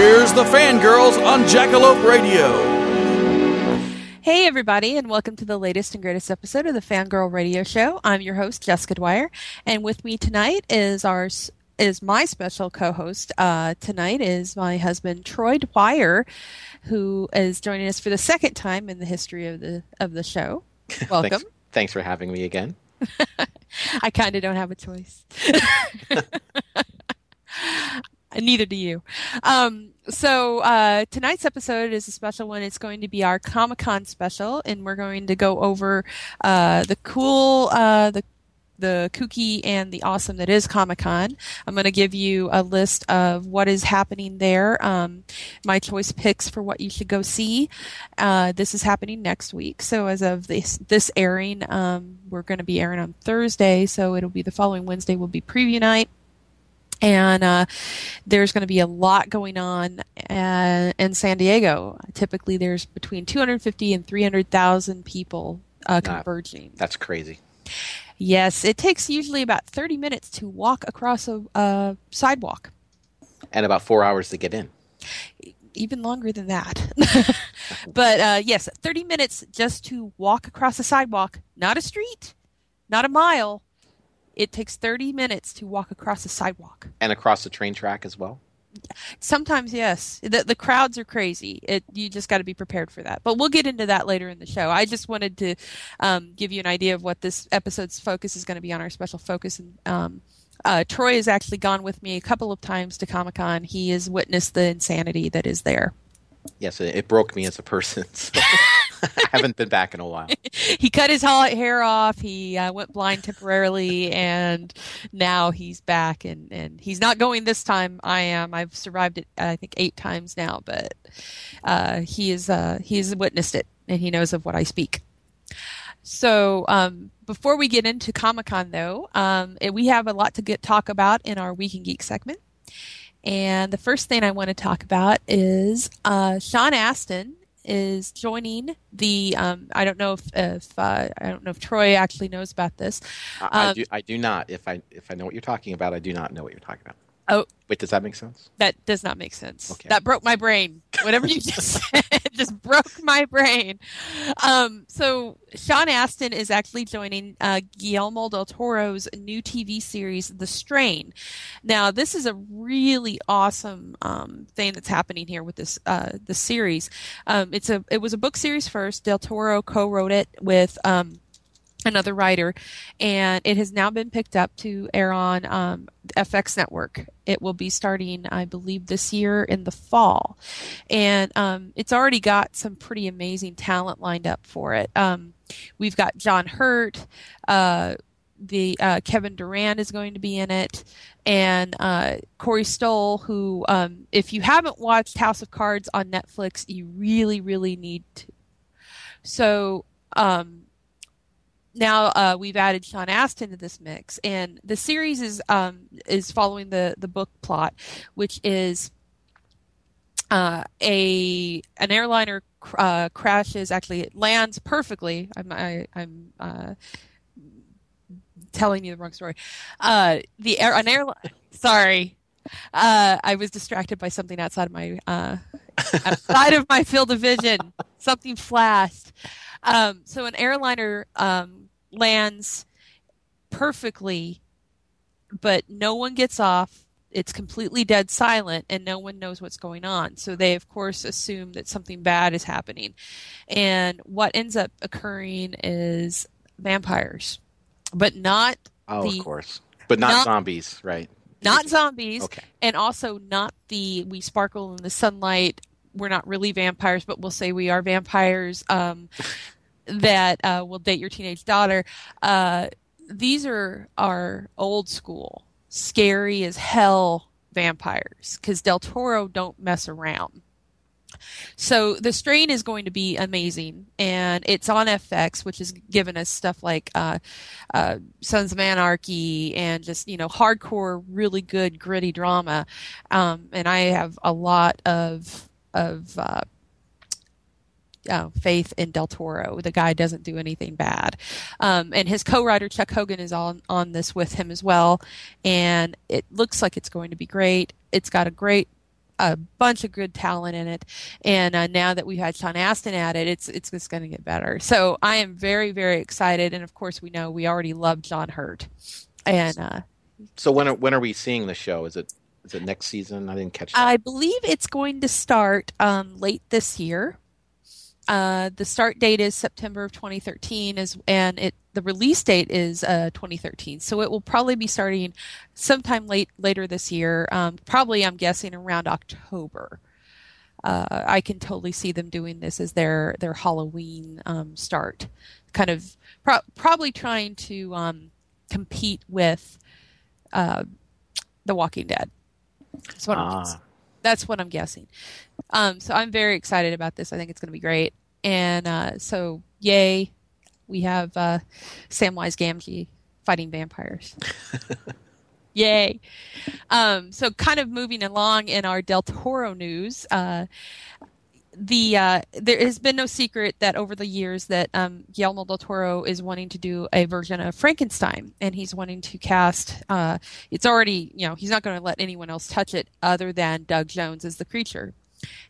Here's the fangirls on Jackalope Radio. Hey, everybody, and welcome to the latest and greatest episode of the Fangirl Radio Show. I'm your host, Jessica Dwyer, and with me tonight is our is my special co-host. Uh, tonight is my husband, Troy Dwyer, who is joining us for the second time in the history of the of the show. Welcome. Thanks, thanks for having me again. I kind of don't have a choice. Neither do you. Um, so uh, tonight's episode is a special one. It's going to be our Comic Con special, and we're going to go over uh, the cool, uh, the the kooky and the awesome that is Comic Con. I'm going to give you a list of what is happening there. Um, my choice picks for what you should go see. Uh, this is happening next week. So as of this this airing, um, we're going to be airing on Thursday. So it'll be the following Wednesday will be preview night and uh, there's going to be a lot going on uh, in San Diego. Typically, there's between 250 and 300,000 people uh, converging. That's crazy. Yes, it takes usually about 30 minutes to walk across a, a sidewalk. And about four hours to get in. Even longer than that. but uh, yes, 30 minutes just to walk across a sidewalk, not a street, not a mile, it takes 30 minutes to walk across a sidewalk. And across the train track as well? Sometimes, yes. The, the crowds are crazy. It, you just got to be prepared for that. But we'll get into that later in the show. I just wanted to um, give you an idea of what this episode's focus is going to be on our special focus. And um, uh, Troy has actually gone with me a couple of times to Comic Con. He has witnessed the insanity that is there. Yes, it broke me as a person. So. I haven't been back in a while. he cut his hair off. He uh, went blind temporarily, and now he's back. And, and he's not going this time. I am. I've survived it. I think eight times now, but uh, he is. Uh, he has witnessed it, and he knows of what I speak. So um, before we get into Comic Con, though, um, we have a lot to get talk about in our Week in Geek segment. And the first thing I want to talk about is uh, Sean Astin is joining the. Um, I don't know if, if uh, I don't know if Troy actually knows about this. Um, I, do. I do not. If I if I know what you're talking about, I do not know what you're talking about. Oh, wait. Does that make sense? That does not make sense. Okay. That broke my brain. Whatever you just said just broke my brain. Um, so Sean Astin is actually joining uh, Guillermo del Toro's new TV series, The Strain. Now, this is a really awesome um, thing that's happening here with this uh, the series. Um, it's a it was a book series first. Del Toro co-wrote it with. Um, another writer, and it has now been picked up to air on um, FX Network. It will be starting, I believe, this year in the fall, and um, it's already got some pretty amazing talent lined up for it. Um, we've got John Hurt. Uh, the uh, Kevin Durand is going to be in it, and uh, Corey Stoll, who, um, if you haven't watched House of Cards on Netflix, you really, really need to. So, um, now uh, we've added Sean Astin to this mix, and the series is um, is following the the book plot, which is uh, a an airliner uh, crashes. Actually, it lands perfectly. I'm I, am i am telling you the wrong story. Uh, the air an airline. Sorry, uh, I was distracted by something outside of my outside of my field of vision. Something flashed. Um, so an airliner um, lands perfectly, but no one gets off. it's completely dead silent and no one knows what's going on. So they, of course, assume that something bad is happening. And what ends up occurring is vampires, but not Oh, the of course. But not, not- zombies, right? not zombies, Okay. and also not the we sparkle in the sunlight. We're not really vampires, but we'll say we are vampires. Um, that uh, will date your teenage daughter. Uh, these are are old school, scary as hell vampires because Del Toro don't mess around. So the strain is going to be amazing, and it's on FX, which has given us stuff like uh, uh, Sons of Anarchy and just you know hardcore, really good, gritty drama. Um, and I have a lot of of uh, uh, faith in Del Toro. The guy doesn't do anything bad, um, and his co-writer Chuck Hogan is on on this with him as well. And it looks like it's going to be great. It's got a great a bunch of good talent in it, and uh, now that we've had Sean Astin at it, it's it's just going to get better. So I am very very excited, and of course we know we already love John Hurt, and uh, So when are, when are we seeing the show? Is it is it next season? I didn't catch that. I believe it's going to start um, late this year. Uh, the start date is September of 2013, is and it the release date is uh, 2013. So it will probably be starting sometime late later this year. Um, probably, I'm guessing around October. Uh, I can totally see them doing this as their their Halloween um, start, kind of pro- probably trying to um, compete with uh, The Walking Dead. That's what I'm Ah. that's what I'm guessing. Um, so I'm very excited about this. I think it's going to be great. And uh, so, yay, we have uh, Samwise Gamgee fighting vampires. yay. Um, so, kind of moving along in our Del Toro news. Uh, the uh, there has been no secret that over the years that um, Guillermo del Toro is wanting to do a version of Frankenstein, and he's wanting to cast. Uh, it's already you know he's not going to let anyone else touch it other than Doug Jones as the creature,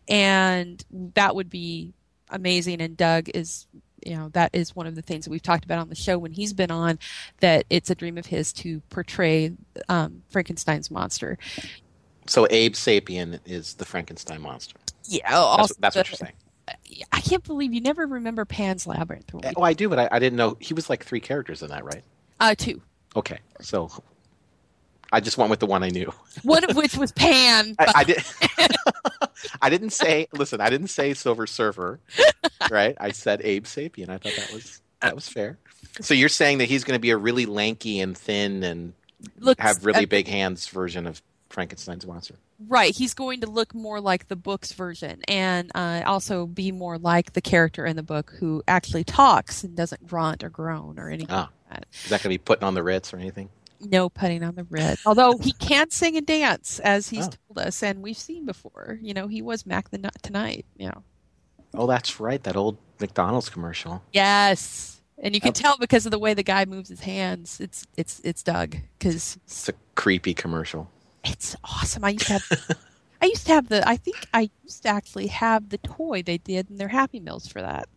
and that would be amazing. And Doug is you know that is one of the things that we've talked about on the show when he's been on that it's a dream of his to portray um, Frankenstein's monster. So Abe Sapien is the Frankenstein monster. Yeah, That's, also that's what you're saying. I can't believe you never remember Pan's Labyrinth. when we- Oh, I do, but I, I didn't know he was like three characters in that, right? Uh, two. Okay, so I just went with the one I knew. One of which was Pan. I, I did. I didn't say. Listen, I didn't say Silver Surfer, right? I said Abe Sapien. I thought that was that was fair. So you're saying that he's going to be a really lanky and thin and looks have really uh, big hands version of Frankenstein's monster. Right, he's going to look more like the book's version, and uh, also be more like the character in the book who actually talks and doesn't grunt or groan or anything. Ah. like that. Is that going to be putting on the Ritz or anything? No putting on the red. Although he can sing and dance, as he's Oh. told us, and we've seen before. You know, he was Mac the Nut tonight. You know. Oh, that's right. That old McDonald's commercial. Yes, and you can Yep. tell because of the way the guy moves his hands. It's it's it's Doug because It's a creepy commercial. It's awesome. I used to have. I used to have the. I think I used to actually have the toy they did in their Happy Meals for that.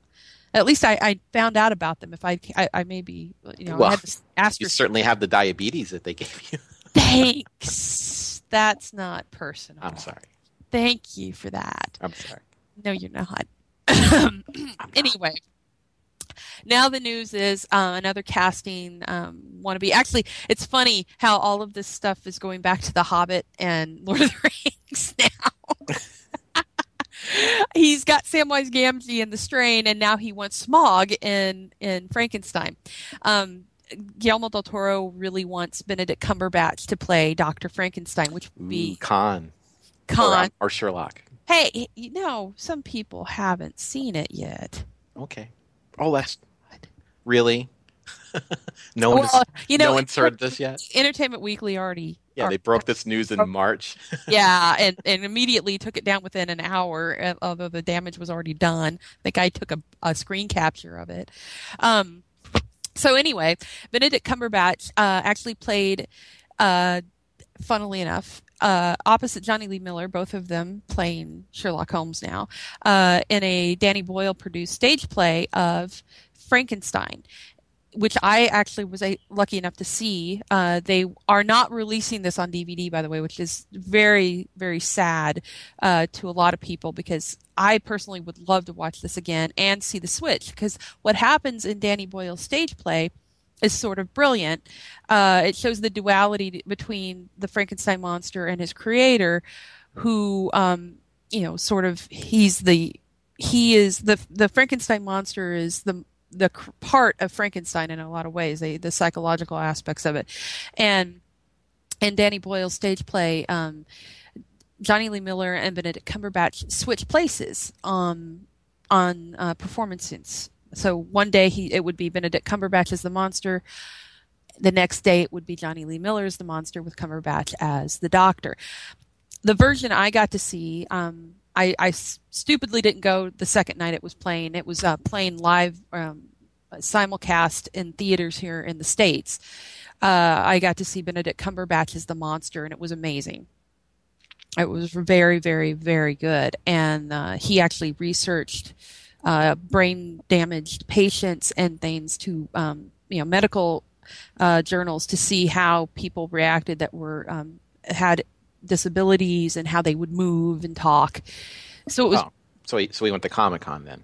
At least I, I found out about them. If I, I, I maybe you know I Well, had this You certainly have the diabetes that they gave you. Thanks. That's not personal. I'm sorry. Thank you for that. I'm sorry. No, you're not. anyway, now the news is uh, another casting um, wannabe. Actually, it's funny how all of this stuff is going back to The Hobbit and Lord of the Rings now. He's got Samwise Gamgee in The Strain, and now he wants Smaug in in Frankenstein. Um, Guillermo del Toro really wants Benedict Cumberbatch to play Doctor Frankenstein, which would Ooh, be Khan. Khan. Or, or Sherlock. Hey, you know, some people haven't seen it yet. Okay. Oh, that's really. no one. Well, has, you know, no one's heard this yet. Entertainment Weekly already. Yeah, they broke this news in March. yeah, and, and immediately took it down within an hour, uh, although the damage was already done. The guy took a, a screen capture of it. Um, so anyway, Benedict Cumberbatch uh, actually played, uh, funnily enough, uh, opposite Jonny Lee Miller, both of them playing Sherlock Holmes now, uh, in a Danny Boyle produced stage play of Frankenstein. which I actually was a, lucky enough to see. Uh, they are not releasing this on DVD, by the way, which is very, very sad uh, to a lot of people because I personally would love to watch this again and see the switch. Because what happens in Danny Boyle's stage play is sort of brilliant. Uh, it shows the duality between the Frankenstein monster and his creator, who, um, you know, sort of he's the he is the the Frankenstein monster is the the part of Frankenstein in a lot of ways, the, the psychological aspects of it, and and Danny Boyle's stage play. Um, Jonny Lee Miller and Benedict Cumberbatch switch places um, on uh, performances. So one day he it would be Benedict Cumberbatch as the monster. The next day it would be Jonny Lee Miller as the monster with Cumberbatch as the doctor. The version I got to see, um, I, I stupidly didn't go the second night it was playing. It was uh, playing live um, simulcast in theaters here in the states. Uh, I got to see Benedict Cumberbatch as the monster, and it was amazing. It was very, very, very good. And uh, he actually researched uh, brain damaged patients and things to, um, you know, medical uh, journals to see how people reacted that were um, had disabilities and how they would move and talk. So it was Oh, so he, so we went to Comic Con then.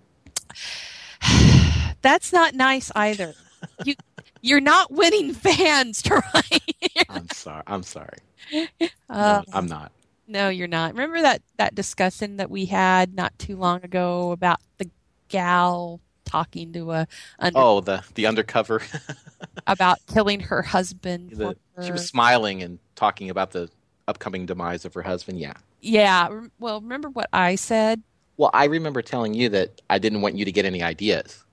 that's not nice either. you you're not winning fans, Troy. I'm sorry. I'm sorry. Uh, no, I'm not. no, you're not. Remember that that discussion that we had not too long ago about the gal talking to a under, Oh, the the undercover. about killing her husband. the, for she was smiling and talking about the upcoming demise of her husband. Yeah. yeah. Well, remember what I said, Well, I remember telling you that I didn't want you to get any ideas.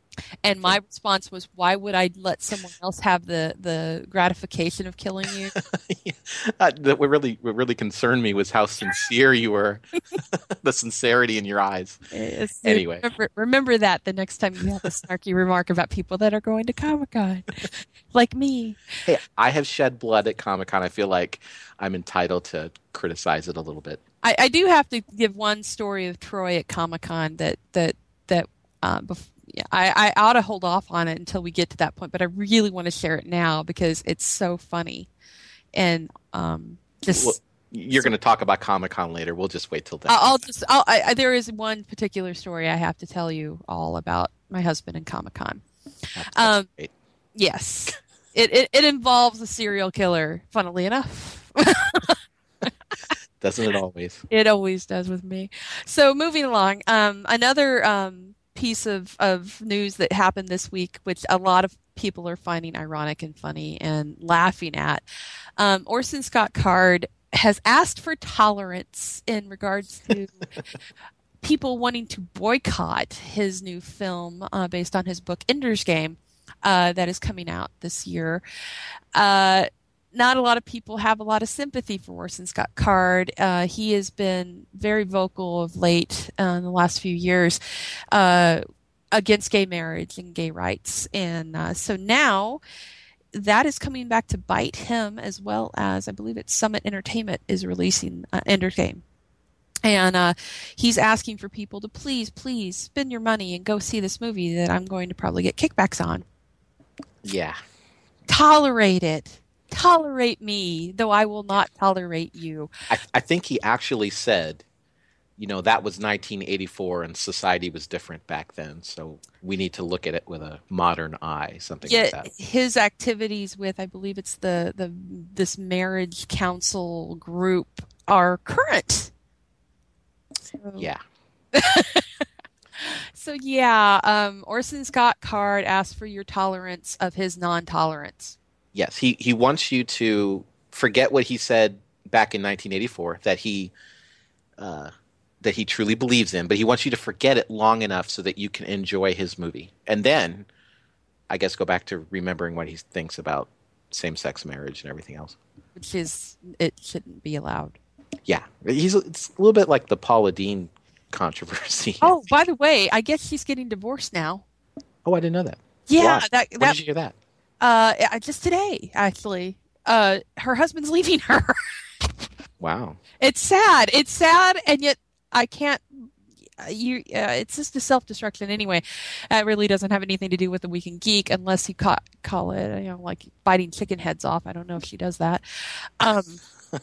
And my response was, "Why would I let someone else have the the gratification of killing you?" uh, that what really what really concerned me was how sincere you were, the sincerity in your eyes. Yes. Anyway. remember, remember that the next time you have a snarky remark about people that are going to Comic Con, like me. Hey, I have shed blood at Comic Con. I feel like I'm entitled to criticize it a little bit. I, I do have to give one story of Troy at Comic Con that that that uh, bef- yeah, I, I ought to hold off on it until we get to that point, but I really want to share it now because it's so funny, and um, just Well, you're going to talk about Comic Con later. We'll just wait till then. I'll, just I'll, I, I, there is one particular story I have to tell you all about my husband and Comic Con. Um, great. Yes, it, it it involves a serial killer. Funnily enough. Doesn't it always? It always does with me. So moving along, um, another um, piece of, of news that happened this week, which a lot of people are finding ironic and funny and laughing at. Um, Orson Scott Card has asked for tolerance in regards to people wanting to boycott his new film uh, based on his book Ender's Game uh, that is coming out this year. Uh, not a lot of people have a lot of sympathy for Orson Scott Card. Uh, he has been very vocal of late uh, in the last few years uh, against gay marriage and gay rights, and uh, so now that is coming back to bite him as well as I believe it's Summit Entertainment is releasing uh, Ender's Game. And uh, he's asking for people to please, please spend your money and go see this movie that I'm going to probably get kickbacks on. Yeah. Tolerate it tolerate me, though I will not tolerate you. I, I think he actually said, you know, that was 1984 and society was different back then. So we need to look at it with a modern eye, something like that. his activities with, I believe it's the, the this marriage council group, are current. So, Yeah. So yeah, um, Orson Scott Card asked for your tolerance of his non-tolerance. Yes. He, he wants you to forget what he said back in 1984 that he, uh, that he truly believes in, but he wants you to forget it long enough so that you can enjoy his movie. And then, I guess, go back to remembering what he thinks about same sex marriage and everything else. which is it shouldn't be allowed. Yeah. He's, it's a little bit like the Paula Deen controversy. Oh, by the way, I guess she's getting divorced now. Oh, I didn't know that. Yeah, Why? that that did you hear that? Uh just today actually. Uh her husband's leaving her. Wow. it's sad. It's sad and yet I can't you uh, it's just a self destruction anyway. It really doesn't have anything to do with the Week in Geek unless you ca- call it you know like biting chicken heads off. I don't know if she does that. Um,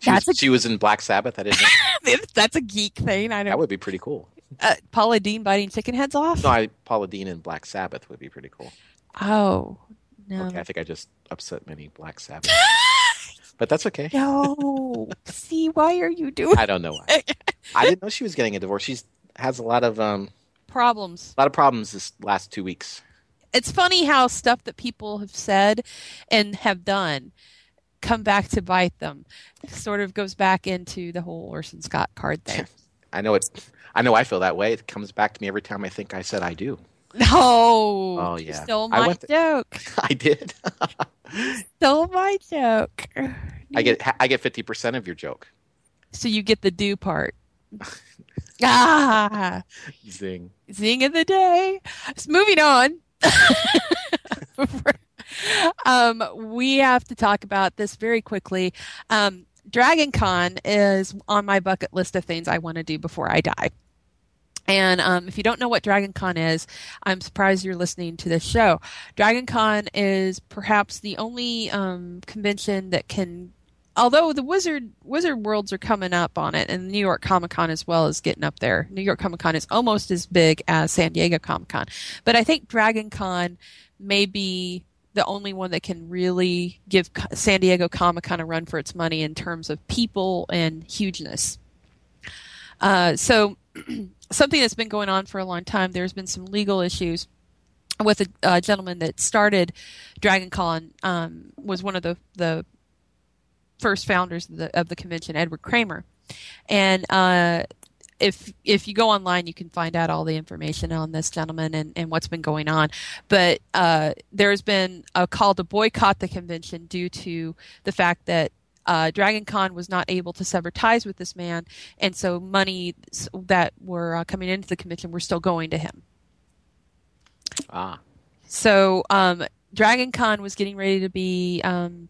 She was, a- she was in Black Sabbath. I didn't that's a geek thing. I know that would be pretty cool. Uh, Paula Deen biting chicken heads off. No, I, Paula Deen in Black Sabbath would be pretty cool. Oh no. Okay, I think I just upset many Black Sabbath, but that's okay. No. See, why are you doing I don't know why. I didn't know she was getting a divorce. She's has a lot of um problems? a lot of problems this last two weeks. It's funny how stuff that people have said and have done come back to bite them. Sort of goes back into the whole Orson Scott Card thing. I know it. I know I feel that way. It comes back to me every time I think I said I do. No. Oh, You yeah. Stole I my to- joke. I did. Stole my joke. I get I get fifty percent of your joke. So you get the do part. ah. Zing. Zing of the day. So moving on. um, we have to talk about this very quickly. Um, Dragon Con is on my bucket list of things I want to do before I die. And um, if you don't know what Dragon Con is, I'm surprised you're listening to this show. Dragon Con is perhaps the only um, convention that can, although the Wizard Wizard Worlds are coming up on it, and New York Comic Con as well is getting up there. New York Comic Con is almost as big as San Diego Comic Con, but I think Dragon Con may be the only one that can really give San Diego Comic Con a run for its money in terms of people and hugeness. Uh, so, something that's been going on for a long time. There's been some legal issues with a gentleman that started Dragon Con. Um, was one of the the first founders of the, of the convention, Edward Kramer, and uh, if if you go online, you can find out all the information on this gentleman and, and what's been going on. But uh, there's been a call to boycott the convention due to the fact that uh, Dragon Con was not able to sever ties with this man, and so money that were uh, coming into the convention were still going to him. Ah. So um, Dragon Con was getting ready to be um,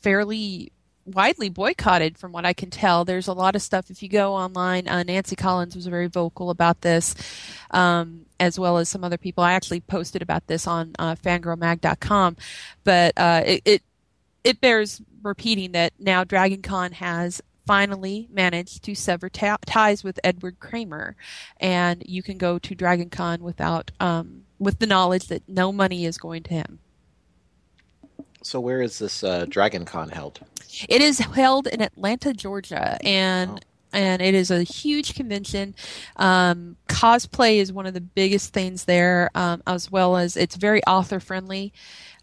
fairly widely boycotted, from what I can tell. There's a lot of stuff. If you go online, uh, Nancy Collins was very vocal about this, um, as well as some other people. I actually posted about this on uh, fangirlmag.com, but uh, it, it it bears repeating that now Dragon Con has finally managed to sever ties with Edward Kramer, and you can go to Dragon Con without um, with the knowledge that no money is going to him. So where is this uh, Dragon Con held? It is held in Atlanta, Georgia, and and it is a huge convention. Um, cosplay is one of the biggest things there, um, as well as it's very author friendly.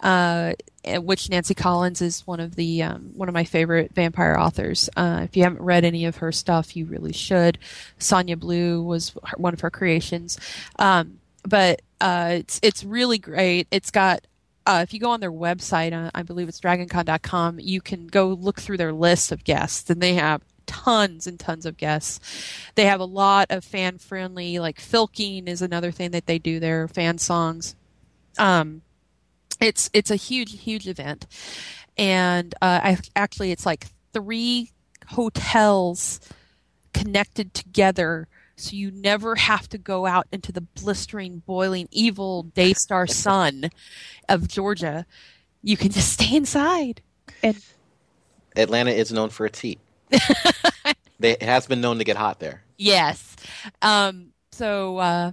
Uh, which Nancy Collins is one of the um, one of my favorite vampire authors. Uh, if you haven't read any of her stuff, you really should. Sonja Blue was one of her creations, um, but uh, it's it's really great. It's got uh, if you go on their website, uh, I believe it's dragoncon.com, you can go look through their list of guests, and they have tons and tons of guests. They have a lot of fan friendly, like Filking is another thing that they do there, fan songs. Um, it's it's a huge huge event, and uh, I, actually it's like three hotels connected together so you never have to go out into the blistering, boiling, evil daystar sun of Georgia. You can just stay inside. And Atlanta is known for its heat. they, it has been known to get hot there. yes, um, so uh,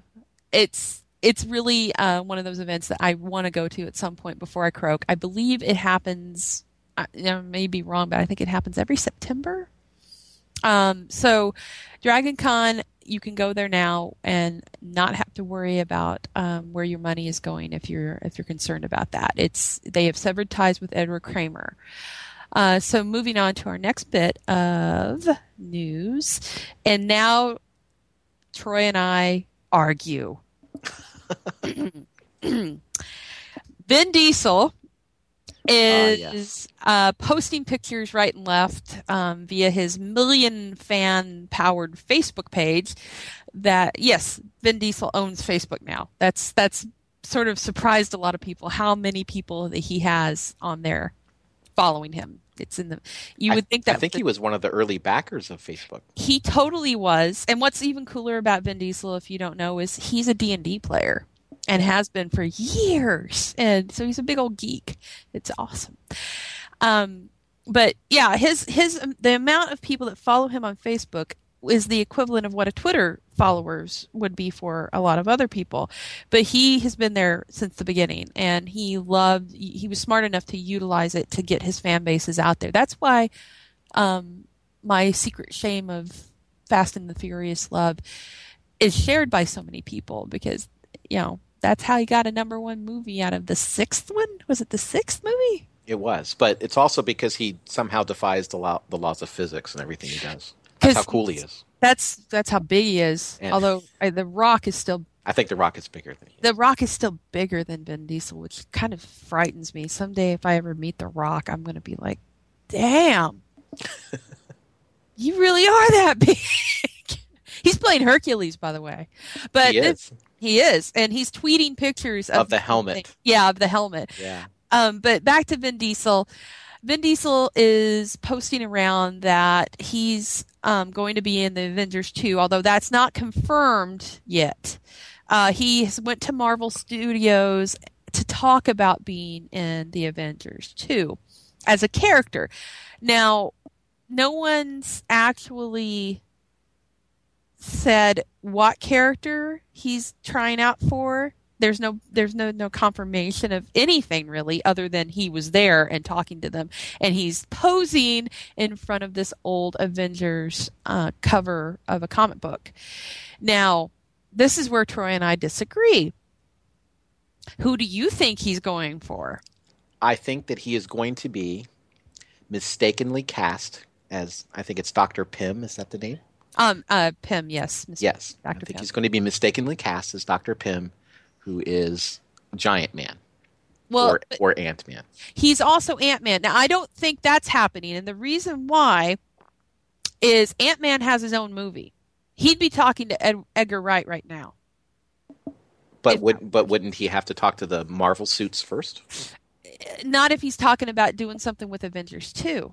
it's it's really uh, one of those events that I want to go to at some point before I croak. I believe it happens. I know, may be wrong, but I think it happens every September. Um, so, Dragon Con, you can go there now and not have to worry about um, where your money is going if you're if you're concerned about that. It's they have severed ties with Edward Kramer. Uh, so moving on to our next bit of news, and now Troy and I argue. Vin Diesel is yes. uh, posting pictures right and left um, via his million fan powered Facebook page. That yes, Vin Diesel owns Facebook now. That's that's sort of surprised a lot of people how many people that he has on there. following him. It's in the. You I- would think that I think the- he was one of the early backers of Facebook. he totally was. And what's even cooler about Vin Diesel, if you don't know, is he's a D and D player and has been for years. And so he's a big old geek. It's awesome. Um, but yeah, his his the amount of people that follow him on Facebook is the equivalent of what a Twitter followers would be for a lot of other people. But he has been there since the beginning and he loved he was smart enough to utilize it to get his fan bases out there. That's why um my secret shame of Fast and the Furious love is shared by so many people because you know that's how he got a number one movie out of the sixth one. Was it the sixth movie? It was, but it's also because he somehow defies the law, the laws of physics and everything he does. That's how cool he is. That's that's how big he is. And- Although uh, the Rock is still I think the Rock is bigger than he. Is. the Rock is still bigger than Vin Diesel, which kind of frightens me. Someday, if I ever meet the Rock, I'm going to be like, "Damn, you really are that big." he's playing Hercules, by the way, but he this- is. he is, and he's tweeting pictures of, Of the helmet. Yeah, of the helmet. Yeah. Um, but back to Vin Diesel. Vin Diesel is posting around that he's um, going to be in the Avengers 2, although that's not confirmed yet. Uh, he went to Marvel Studios to talk about being in the Avengers 2 as a character. Now, no one's actually said what character he's trying out for. There's no there's no no confirmation of anything really other than he was there and talking to them and he's posing in front of this old Avengers uh, cover of a comic book. Now, this is where Troy and I disagree. Who do you think he's going for? I think that he is going to be mistakenly cast as I think it's Doctor Pym. Is that the name? Um, uh, Pym, yes, Mr. Yes. I think Pym. he's going to be mistakenly cast as Doctor Pym, who is Giant Man Well, or or Ant Man. he's also Ant Man. Now, I don't think that's happening, and the reason why is Ant Man has his own movie. He'd be talking to Ed- Edgar Wright right now. But If- would but wouldn't he have to talk to the Marvel suits first? Not if he's talking about doing something with Avengers 2.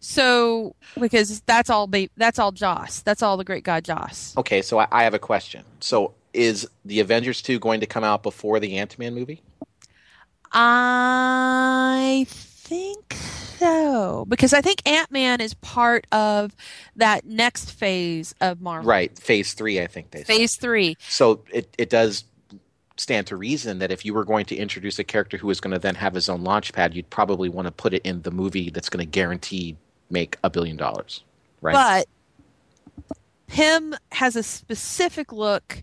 So, because that's all ba- that's all Joss. That's all the great god Joss. Okay, so I, I have a question. So is the Avengers two going to come out before the Ant Man movie? I think so because I think Ant Man is part of that next phase of Marvel. Right, Phase three, I think they. said. Phase three. So it it does stand to reason that if you were going to introduce a character who is going to then have his own launch pad, you'd probably want to put it in the movie that's going to guarantee make a billion dollars, right? But Pym has a specific look,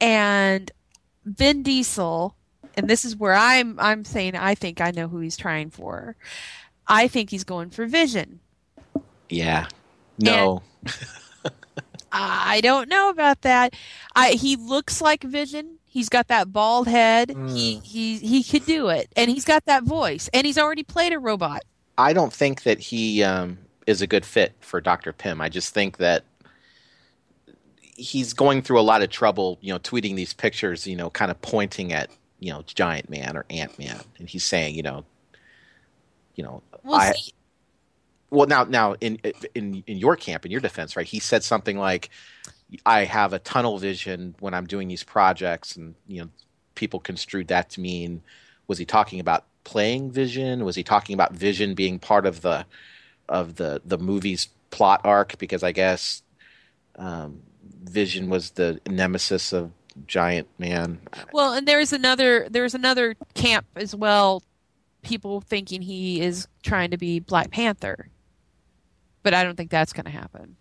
and Vin Diesel, and this is where I'm I'm saying I think I know who he's trying for. I think he's going for Vision. yeah, no, I don't know about that. I he looks like Vision. He's got that bald head. He he he could do it, and he's got that voice, and he's already played a robot. I don't think that he um, is a good fit for Doctor Pym. I just think that he's going through a lot of trouble, you know, tweeting these pictures, you know, kind of pointing at you know Giant Man or Ant Man, and he's saying, you know, you know, We'll I, see. well now now in in in your camp in your defense right he said something like i have a tunnel vision when i'm doing these projects. And you know people construed that to mean was he talking about playing vision? Was he talking about vision being part of the of the the movie's plot arc? Because i guess um, vision was the nemesis of giant man Well, and there's another there's another camp as well. People thinking he is trying to be Black Panther, but I don't think that's going to happen.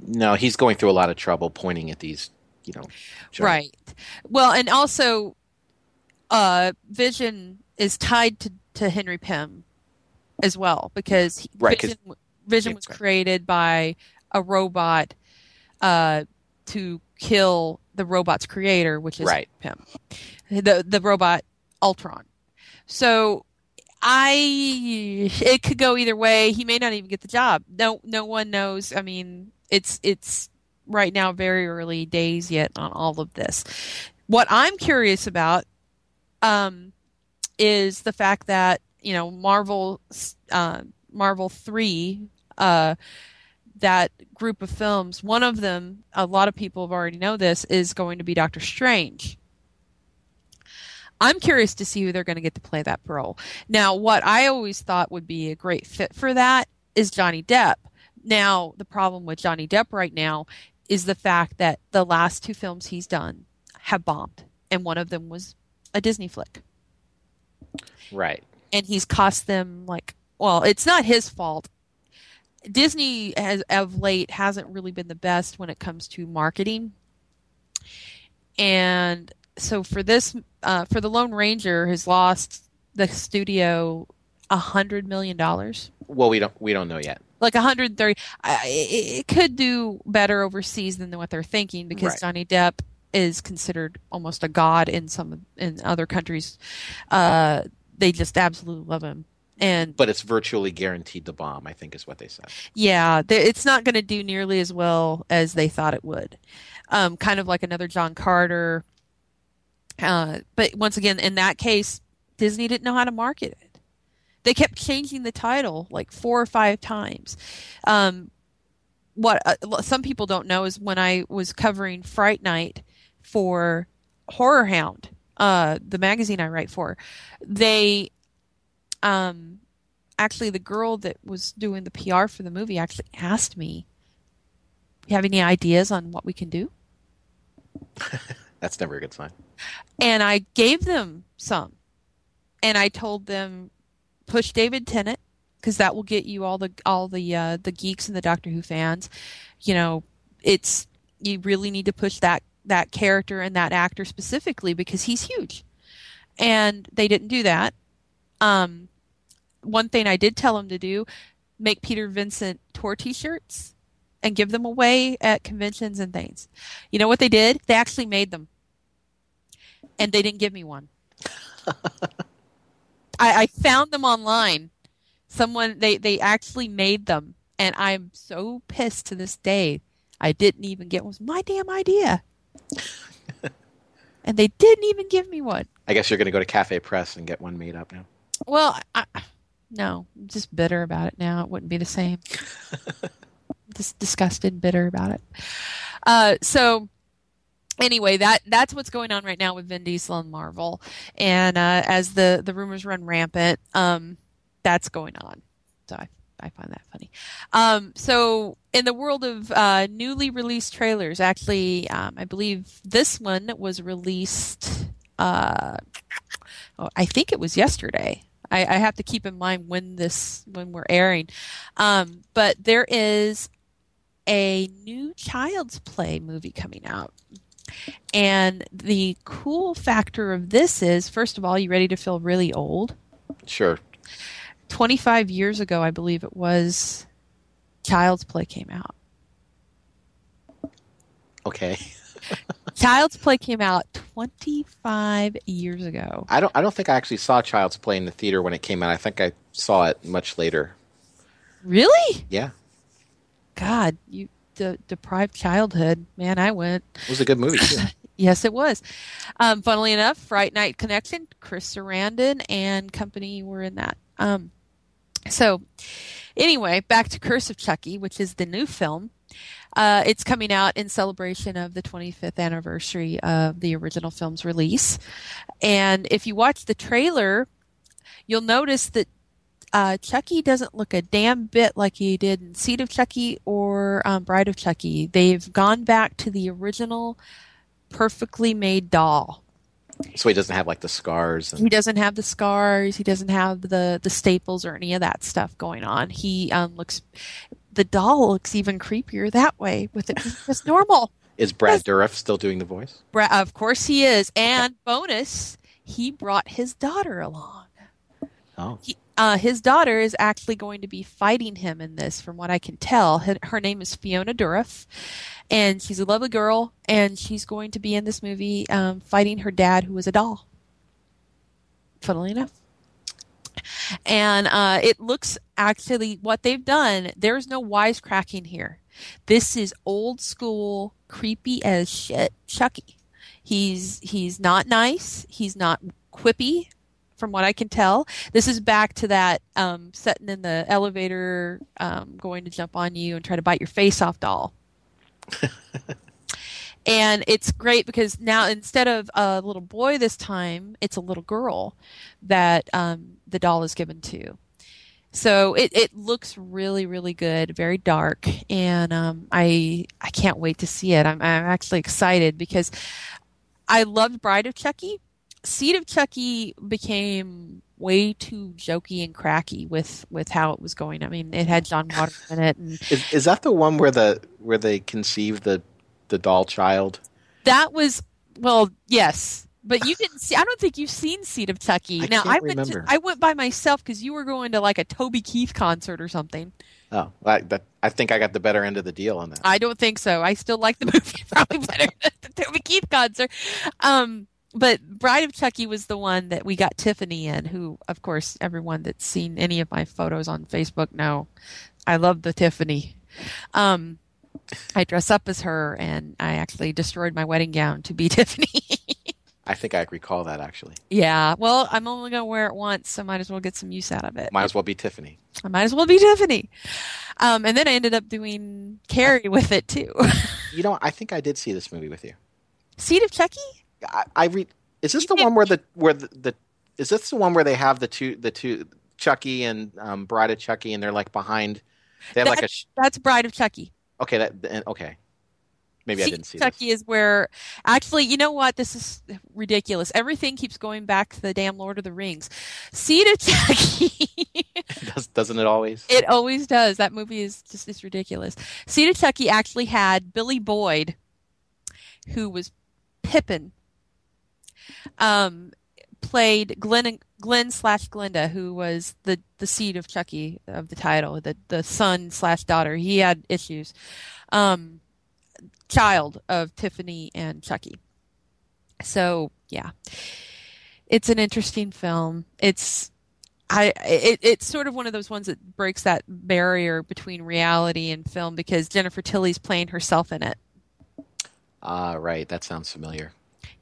no he's going through a lot of trouble pointing at these you know giant- Right. Well, and also, uh, Vision is tied to to Henry Pym as well because he, Right, Vision, Vision was created by a robot uh, to kill the robot's creator, which is Right. Pym, the the robot Ultron. So. I it could go either way. He may not even get the job. No no one knows. I mean, it's it's right now very early days yet on all of this. What I'm curious about um, is the fact that you know Marvel uh, Marvel three uh, that group of films. One of them, a lot of people have already know this, is going to be Doctor Strange. I'm curious to see who they're going to get to play that role. Now, what I always thought would be a great fit for that is Johnny Depp. Now, the problem with Johnny Depp right now is the fact that the last two films he's done have bombed, and one of them was a Disney flick. Right. And he's cost them like, well, it's not his fault. Disney has of late hasn't really been the best when it comes to marketing. And so for this, uh, for the Lone Ranger has lost the studio a hundred million dollars. Well, we don't we don't know yet. Like 130. I, it, it could do better overseas than what they're thinking because Right. Johnny Depp is considered almost a god in some in other countries. Uh, they just absolutely love him. And But it's virtually guaranteed to bomb. I think is what they said. yeah, it's not going to do nearly as well as they thought it would. Um, kind of like another John Carter. Uh, but once again, in that case, Disney didn't know how to market it. They kept changing the title like four or five times. Um, what uh, some people don't know is when I was covering Fright Night for Horror Hound, uh, the magazine I write for, they um, actually the girl that was doing the PR for the movie actually asked me, "You have any ideas on what we can do?" That's never a good sign. And I gave them some, and I told them, push David Tennant because that will get you all the all the uh, the geeks and the Doctor Who fans. You know, it's you really need to push that that character and that actor specifically because he's huge, and they didn't do that. Um, one thing I did tell them to do: make Peter Vincent tour T-shirts and give them away at conventions and things. You know what they did? They actually made them and they didn't give me one. I, I found them online. Someone they they actually made them, and I'm so pissed to this day. I didn't even get one. It was my damn idea, and they didn't even give me one. I guess you're going to go to Cafe Press and get one made up now. Well, I, no, I'm just bitter about it now. It wouldn't be the same. just disgusted, bitter about it. Uh, so anyway, that that's what's going on right now with Vin Diesel and Marvel, and uh, as the the rumors run rampant, um, that's going on. So I I find that funny. Um, so in the world of uh, newly released trailers, actually, um, I believe this one was released. Uh, oh, I think it was yesterday. I, I have to keep in mind when this when we're airing. Um, but there is a new Child's Play movie coming out. And the cool factor of this is, first of all, you ready to feel really old? Sure. 25 years ago, I believe it was, Child's Play came out. Okay. Child's Play came out 25 years ago. I don't. I don't think I actually saw Child's Play in the theater when it came out. I think I saw it much later. Really? Yeah, God, you de- deprived childhood. Man, I went. it was a good movie too. Yes, it was. Um, funnily enough, Fright Night Connection, Chris Sarandon and company were in that. Um, so, anyway, back to Curse of Chucky, which is the new film. Uh, it's coming out in celebration of the 25th anniversary of the original film's release. And if you watch the trailer, you'll notice that uh, Chucky doesn't look a damn bit like he did in Seed of Chucky or um, Bride of Chucky. They've gone back to the original perfectly made doll. So he doesn't have like the scars. He doesn't have the scars. He doesn't have the the staples or any of that stuff going on. He um, looks. The doll looks even creepier that way with it just normal. is Brad Dourif still doing the voice? Bra- of course he is. And bonus, he brought his daughter along. Oh, He, uh, his daughter is actually going to be fighting him in this, from what I can tell. Her, her name is Fiona Dourif, and she's a lovely girl, and she's going to be in this movie um, fighting her dad, who was a doll. Funnily enough. And uh, it looks actually what they've done. There's no wisecracking here. This is old school, creepy as shit. Chucky. He's he's not nice. He's not quippy from what I can tell. This is back to that um, sitting in the elevator, um, going to jump on you and try to bite your face off doll. and it's great because now instead of a little boy this time, it's a little girl that um, the doll is given to. So it, it looks really really good, very dark, and um, I I can't wait to see it. I'm I'm actually excited because I loved Bride of Chucky. Seed of Chucky became way too jokey and cracky with with how it was going. I mean, it had John Waters in it, and Is, is that the one where the where they conceive the the doll child? that was well, yes. But you didn't see. I don't think you've seen Seed of Chucky. I now I went. To. I went by myself because you were going to like a Toby Keith concert or something. Oh, I, that, I think I got the better end of the deal on that. I don't think so. I still like the movie probably better than the Toby Keith concert. Um, but Bride of Chucky was the one that we got Tiffany in, who, of course, everyone that's seen any of my photos on Facebook know I love the Tiffany. Um, I dress up as her, and I actually destroyed my wedding gown to be Tiffany. I think I recall that actually. yeah, well, I'm only going to wear it once, so might as well get some use out of it. Might as well be Tiffany. I might as well be Tiffany. Um, and then I ended up doing Carrie with it too. You know, I think I did see this movie with you. Seed of Chucky? I, I read. Is this the one where the where the, the is this the one where they have the two the two Chucky and um, Bride of Chucky and they're like behind? They have like a sh- That's Bride of Chucky. okay that okay. Maybe I didn't see Chucky is where actually, you know what? This is ridiculous. Everything keeps going back to the damn Lord of the Rings. Seed of Chucky. Does, doesn't it always? it always does. That movie is just it's ridiculous. Seed of Chucky actually had Billy Boyd, who was Pippin. Um, played Glenn Glenn slash Glinda, who was the the seed of Chucky of the title, the the son slash daughter. He had issues. Um, child of Tiffany and Chucky. So yeah, it's an interesting film. It's I it, it's sort of one of those ones that breaks that barrier between reality and film because Jennifer Tilly's playing herself in it. Ah, right. That sounds familiar.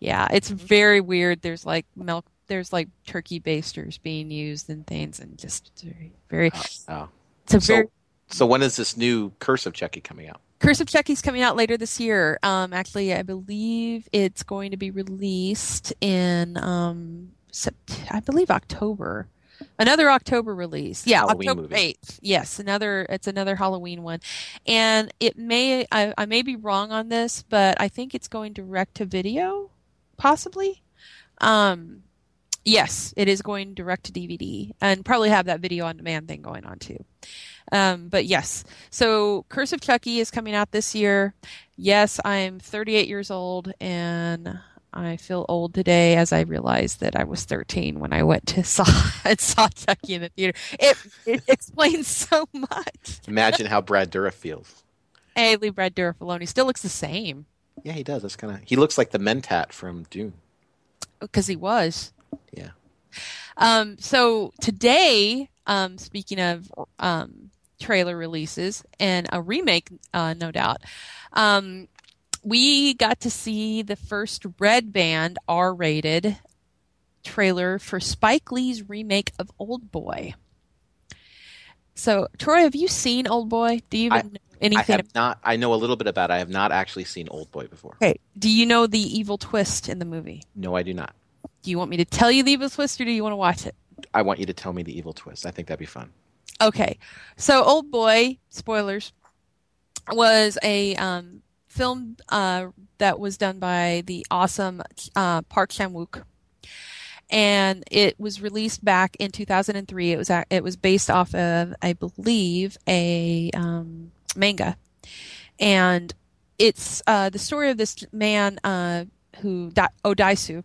Yeah, it's very weird. There's like milk. There's like turkey basters being used and things, and just very, very. Oh, It's a very so so when is this new Curse of Chucky coming out? Curse of Chucky's coming out later this year. Um, actually, I believe it's going to be released in um, Sept- I believe October. Another October release. Yeah, Halloween October movie. eighth. Yes, another. It's another Halloween one, and it may. I, I may be wrong on this, but I think it's going direct to video, possibly. Um, yes, it is going direct to DVD, and probably have that video on demand thing going on too. Um, but yes, so Curse of Chucky is coming out this year. Yes, I'm 38 years old and I feel old today as I realized that I was 13 when I went to saw and saw Chucky in the theater. It, it explains so much. Imagine how Brad Dourif feels. Hey, Lee Brad Dourif alone. He still looks the same Yeah, he does. That's kind of. He looks like the Mentat from Dune. because he was. Yeah. Um, so today, um, speaking of um, trailer releases and a remake, uh, no doubt, um, we got to see the first Red Band R-rated trailer for Spike Lee's remake of Old Boy. So, Troy, have you seen Old Boy? Do you even I- know I anything? have not. I know a little bit about. it. I have not actually seen Old Boy before. okay. Do you know the evil twist in the movie? No, I do not. Do you want me to tell you the evil twist, or do you want to watch it? I want you to tell me the evil twist. I think that'd be fun. Okay, so Old Boy, spoilers, was a um, film uh, that was done by the awesome uh, Park Chan Wook, and it was released back in 2003. It was it was based off of, I believe, a um, manga, and it's uh, the story of this man uh, who Odaisu,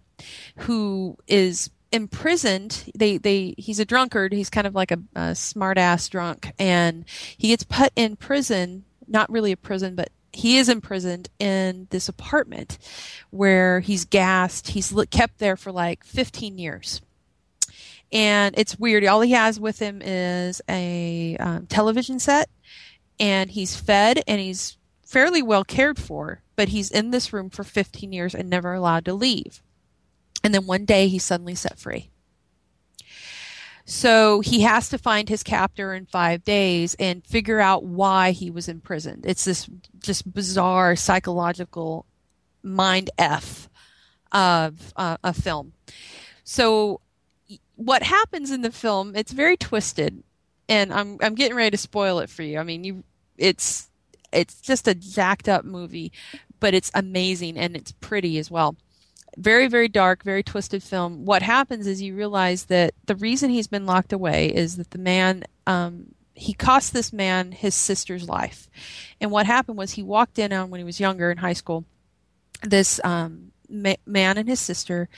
who is imprisoned. They they he's a drunkard. He's kind of like a, a smart ass drunk. And he gets put in prison not really a prison but he is imprisoned in this apartment where he's gassed. He's kept there for like 15 years. And it's weird. All he has with him is a um, television set and he's fed and he's fairly well cared for but he's in this room for 15 years and never allowed to leave and then one day he's suddenly set free. So he has to find his captor in five days and figure out why he was imprisoned. It's this just bizarre psychological mind f of uh, a film. So what happens in the film? It's very twisted, and I'm I'm getting ready to spoil it for you. I mean, you it's it's just a jacked up movie, but it's amazing and it's pretty as well. Very very dark very twisted film. What happens is you realize that the reason he's been locked away is that the man um, he cost this man his sister's life. And what happened was he walked in on when he was younger in high school this um, ma- man and his sister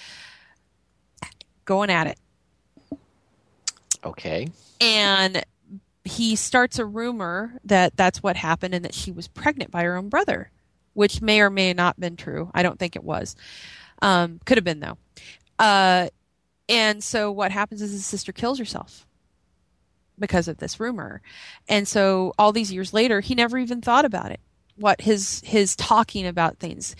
going at it Okay. and he starts a rumor that that's what happened and that she was pregnant by her own brother which may or may not have been true. I don't think it was. Um, could have been though. Uh, and so what happens is his sister kills herself because of this rumor. And so all these years later he never even thought about it what his his talking about things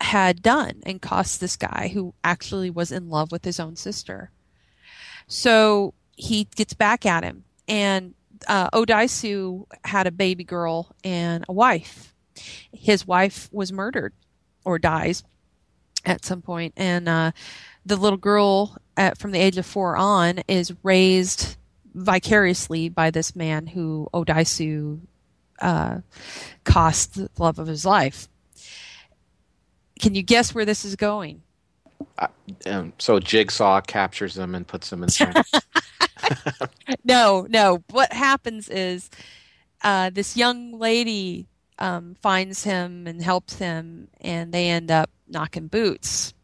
had done and cost this guy who actually was in love with his own sister. So he gets back at him and uh, Odaisu had a baby girl and a wife. His wife was murdered or dies at some point, and uh, the little girl at, from the age of four on is raised vicariously by this man who Odaisu uh, cost the love of his life. Can you guess where this is going? Um, so Jigsaw captures them and puts them in. no, no. What happens is uh, this young lady um, finds him and helps him, and they end up knocking boots.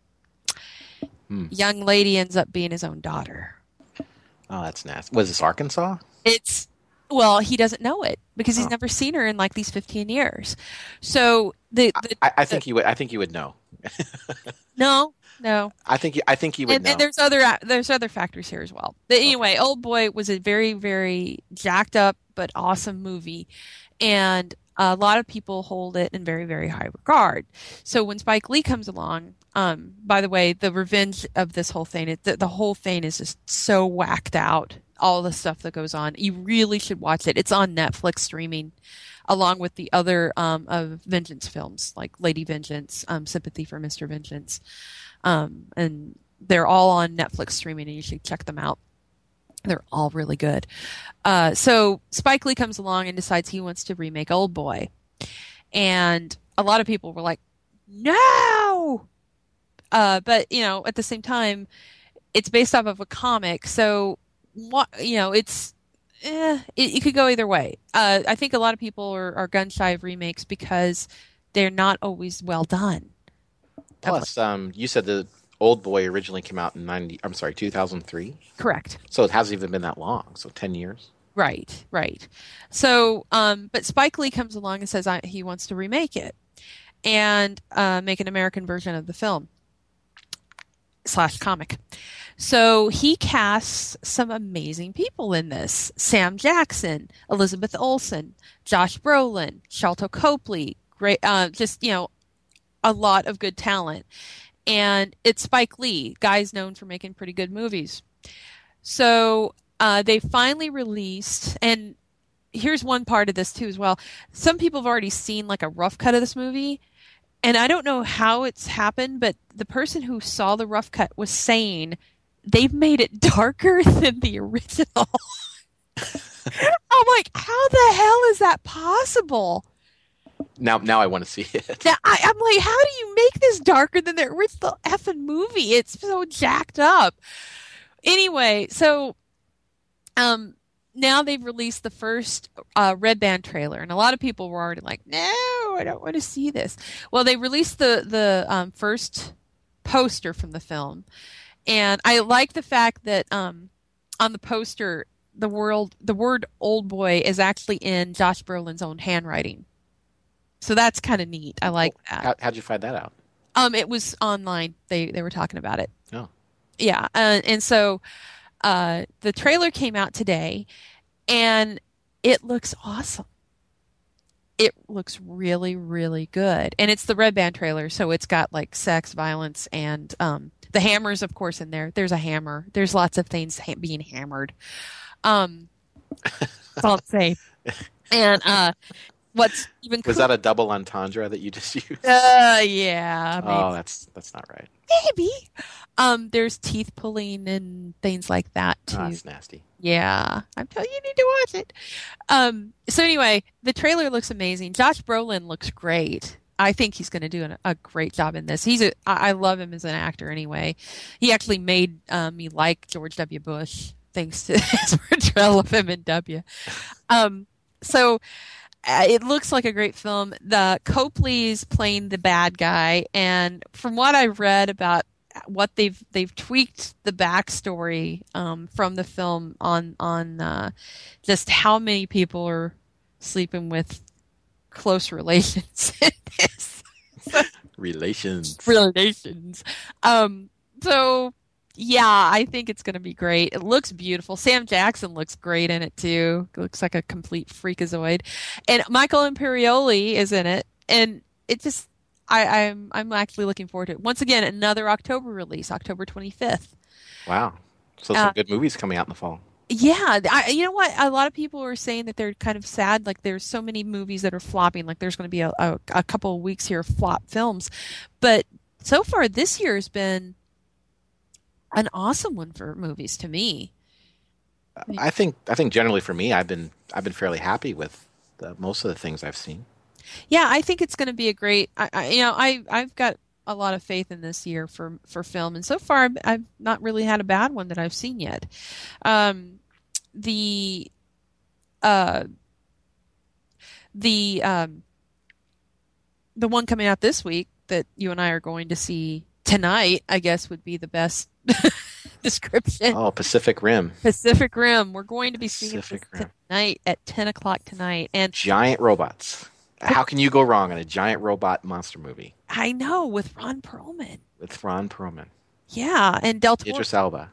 Hmm. Young lady ends up being his own daughter. oh, that's nasty. Was this Arkansas? It's well, he doesn't know it because he's Oh. never seen her in like these fifteen years. So the, the I, I think you would. I think you would know. No, no. I think you. I think you would and, know. and there's other there's other factors here as well. But anyway, Old Boy was a very very jacked up but awesome movie, and a lot of people hold it in very very high regard. So when Spike Lee comes along, um, by the way, the revenge of this whole thing, it, the, the whole thing is just so whacked out. All the stuff that goes on, you really should watch it. It's on Netflix streaming, along with the other um, of Vengeance films like Lady Vengeance, um, Sympathy for Mr. Vengeance um, and they're all on Netflix streaming, and you should check them out. They're all really good. Uh, so Spike Lee comes along and decides he wants to remake Old Boy, and a lot of people were like, "No!" Uh, but you know, at the same time, it's based off of a comic, so what you know, it's eh, it, it could go either way. Uh, I think a lot of people are, are gun shy of remakes because they're not always well done. Plus, um, you said the Old Boy originally came out in ninety. I'm sorry, two thousand three. Correct. So it hasn't even been that long. So ten years. Right, right. So, um, but Spike Lee comes along and says I, he wants to remake it and uh, make an American version of the film slash comic. So he casts some amazing people in this: Sam Jackson, Elizabeth Olsen, Josh Brolin, Sharlto Copley. Great, uh, just you know, a lot of good talent. And it's Spike Lee, guys known for making pretty good movies. So uh, they finally released, and here's one part of this too as well. Some people have already seen like a rough cut of this movie, and I don't know how it's happened, but the person who saw the rough cut was saying they've made it darker than the original. I'm like, how the hell is that possible? Now, now I want to see it. Now, I, I'm like, how do you make this darker than the original effing movie? It's so jacked up. Anyway, so um, now they've released the first uh, Red Band trailer, and a lot of people were already like, "No, I don't want to see this." Well, they released the the um, first poster from the film, and I like the fact that um, on the poster the world the word "old boy" is actually in Josh Brolin's own handwriting. So that's kind of neat. I like that. How, how'd you find that out? Um, it was online. They they were talking about it. Oh. Yeah, uh, and so uh, the trailer came out today, and it looks awesome. It looks really really good, and it's the Red Band trailer, so it's got like sex, violence, and um, The hammer's, of course, in there. There's a hammer. There's lots of things ha- being hammered. Um, that's all I'm. And uh, what's even Was cool- that a double entendre that you just used? Uh, yeah, maybe. oh, that's that's not right. maybe. Um, there's teeth pulling and things like that too. Oh, that's nasty. Yeah, I'm telling you, you need to watch it. Um, so anyway, the trailer looks amazing. Josh Brolin looks great. I think he's going to do an, a great job in this. He's a, I I love him as an actor anyway. He actually made um, me like George W. Bush thanks to his portrayal of him in W. Um, so it looks like a great film. The Copley's playing the bad guy, and from what I've read about what they've they've tweaked the backstory um, from the film on on uh, just how many people are sleeping with close relations in this Relations. relations. Um, so yeah, I think it's going to be great. It looks beautiful. Sam Jackson looks great in it too. Looks like a complete freakazoid, and Michael Imperioli is in it, and it just. I, I'm I'm actually looking forward to it. Once again, another October release, October 25th. Wow. So some Uh, good movies coming out in the fall. Yeah, I, you know what? A lot of people are saying that they're kind of sad. Like there's so many movies that are flopping. Like there's going to be a, a, a couple of weeks here of flop films, but so far this year has been an awesome one for movies to me. I think I think generally for me, I've been I've been fairly happy with the, most of the things I've seen. Yeah, I think it's going to be a great. I, I, you know, I I've got a lot of faith in this year for for film, and so far I've, I've not really had a bad one that I've seen yet. Um, the uh, the um, the one coming out this week that you and I are going to see tonight, I guess, would be the best description. Oh, Pacific Rim, Pacific Rim. We're going to be seeing Pacific Rim. tonight at ten o'clock tonight, and giant robots. How can you go wrong in a giant robot monster movie I know with Ron Perlman. with Ron Perlman, Yeah, and Del Toro. Idris Elba?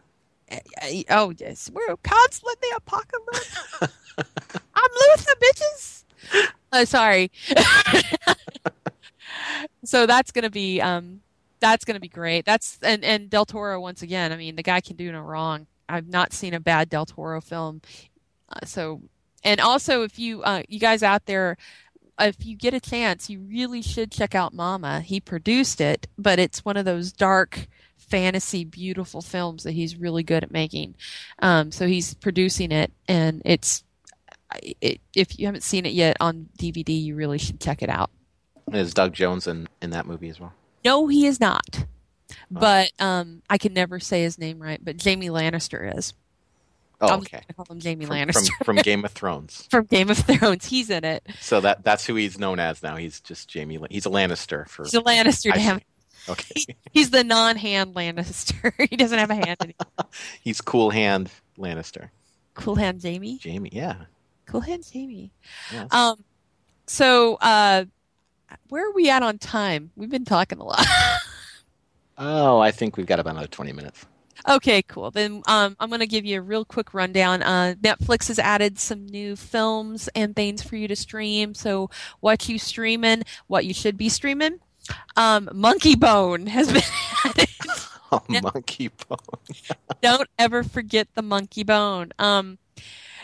Oh yes, we're constantly the apocalypse. I'm Luther, bitches. Uh, sorry. so that's gonna be um, that's gonna be great. That's and and Del Toro once again. I mean, the guy can do no wrong. I've not seen a bad Del Toro film. Uh, so, and also if you uh, you guys out there. If you get a chance, you really should check out Mama. He produced it, but it's one of those dark, fantasy, beautiful films that he's really good at making. Um, so he's producing it, and it's it, if you haven't seen it yet on DVD, you really should check it out. Is Doug Jones in, in that movie as well? No, he is not, but um, I can never say his name right. But Jamie Lannister is. Oh, okay. gonna call him Jamie From, Lannister from from Game of Thrones. from Game of Thrones. He's in it. So that that's who he's known as now. He's just Jamie. He's a Lannister for. He's a Lannister. I see. Okay. He's the non-hand Lannister. he doesn't have a hand. Anymore. He's Cool Hand Lannister. Cool hand Jamie. Jamie, yeah. Cool hand Jamie. yeah. Um, so uh, where are we at on time? We've been talking a lot. oh, I think we've got about another twenty minutes. Okay, cool. Then um, I'm going to give you a real quick rundown. Uh, Netflix has added some new films and things for you to stream. So, what you streaming? What you should be streaming? Um, Monkey Bone has been added. Oh, Monkey Bone. Don't ever forget the Monkey Bone. Um,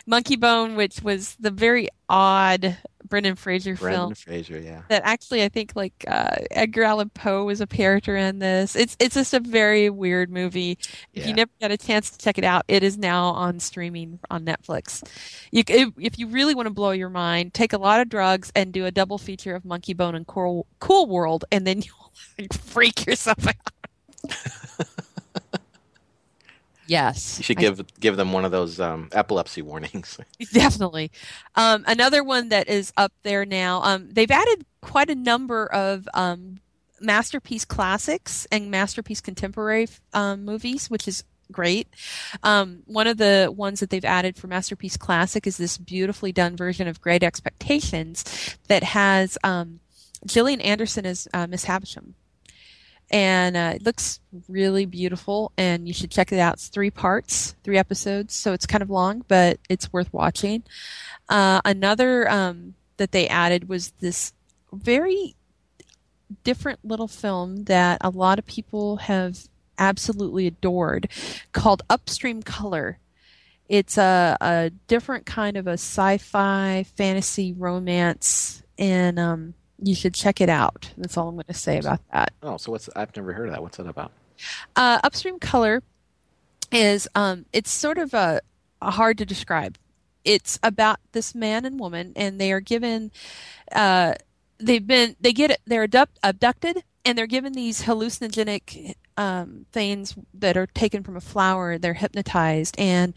Monkey Bone, which was the very odd Brendan Fraser film Brendan Fraser, yeah. that actually I think like uh, Edgar Allan Poe was a character in this. It's it's just a very weird movie. If Yeah. you never got a chance to check it out, it is now on streaming on Netflix. You, if, if you really want to blow your mind, take a lot of drugs and do a double feature of Monkey Bone and Cool, cool World, and then you'll freak yourself out. yes, You should I give give them one of those um, epilepsy warnings. Definitely. Um, another one that is up there now. Um, they've added quite a number of um, masterpiece classics and masterpiece contemporary um, movies, which is great. Um, one of the ones that they've added for masterpiece classic is this beautifully done version of Great Expectations that has um, Gillian Anderson as uh, Miss Havisham. And uh, it looks really beautiful, and you should check it out. It's three parts, three episodes, so it's kind of long, but it's worth watching. Uh, another um, that they added was this very different little film that a lot of people have absolutely adored called Upstream Color. It's a, a different kind of a sci-fi fantasy romance, and um, you should check it out. That's all I'm going to say about that. Oh, so what's? I've never heard of that. What's that about? Uh, upstream color is um, it's sort of a, a hard to describe. It's about this man and woman, and they are given. Uh, they've been they get it. They're abduct, abducted, and they're given these hallucinogenic um, things that are taken from a flower. They're hypnotized, and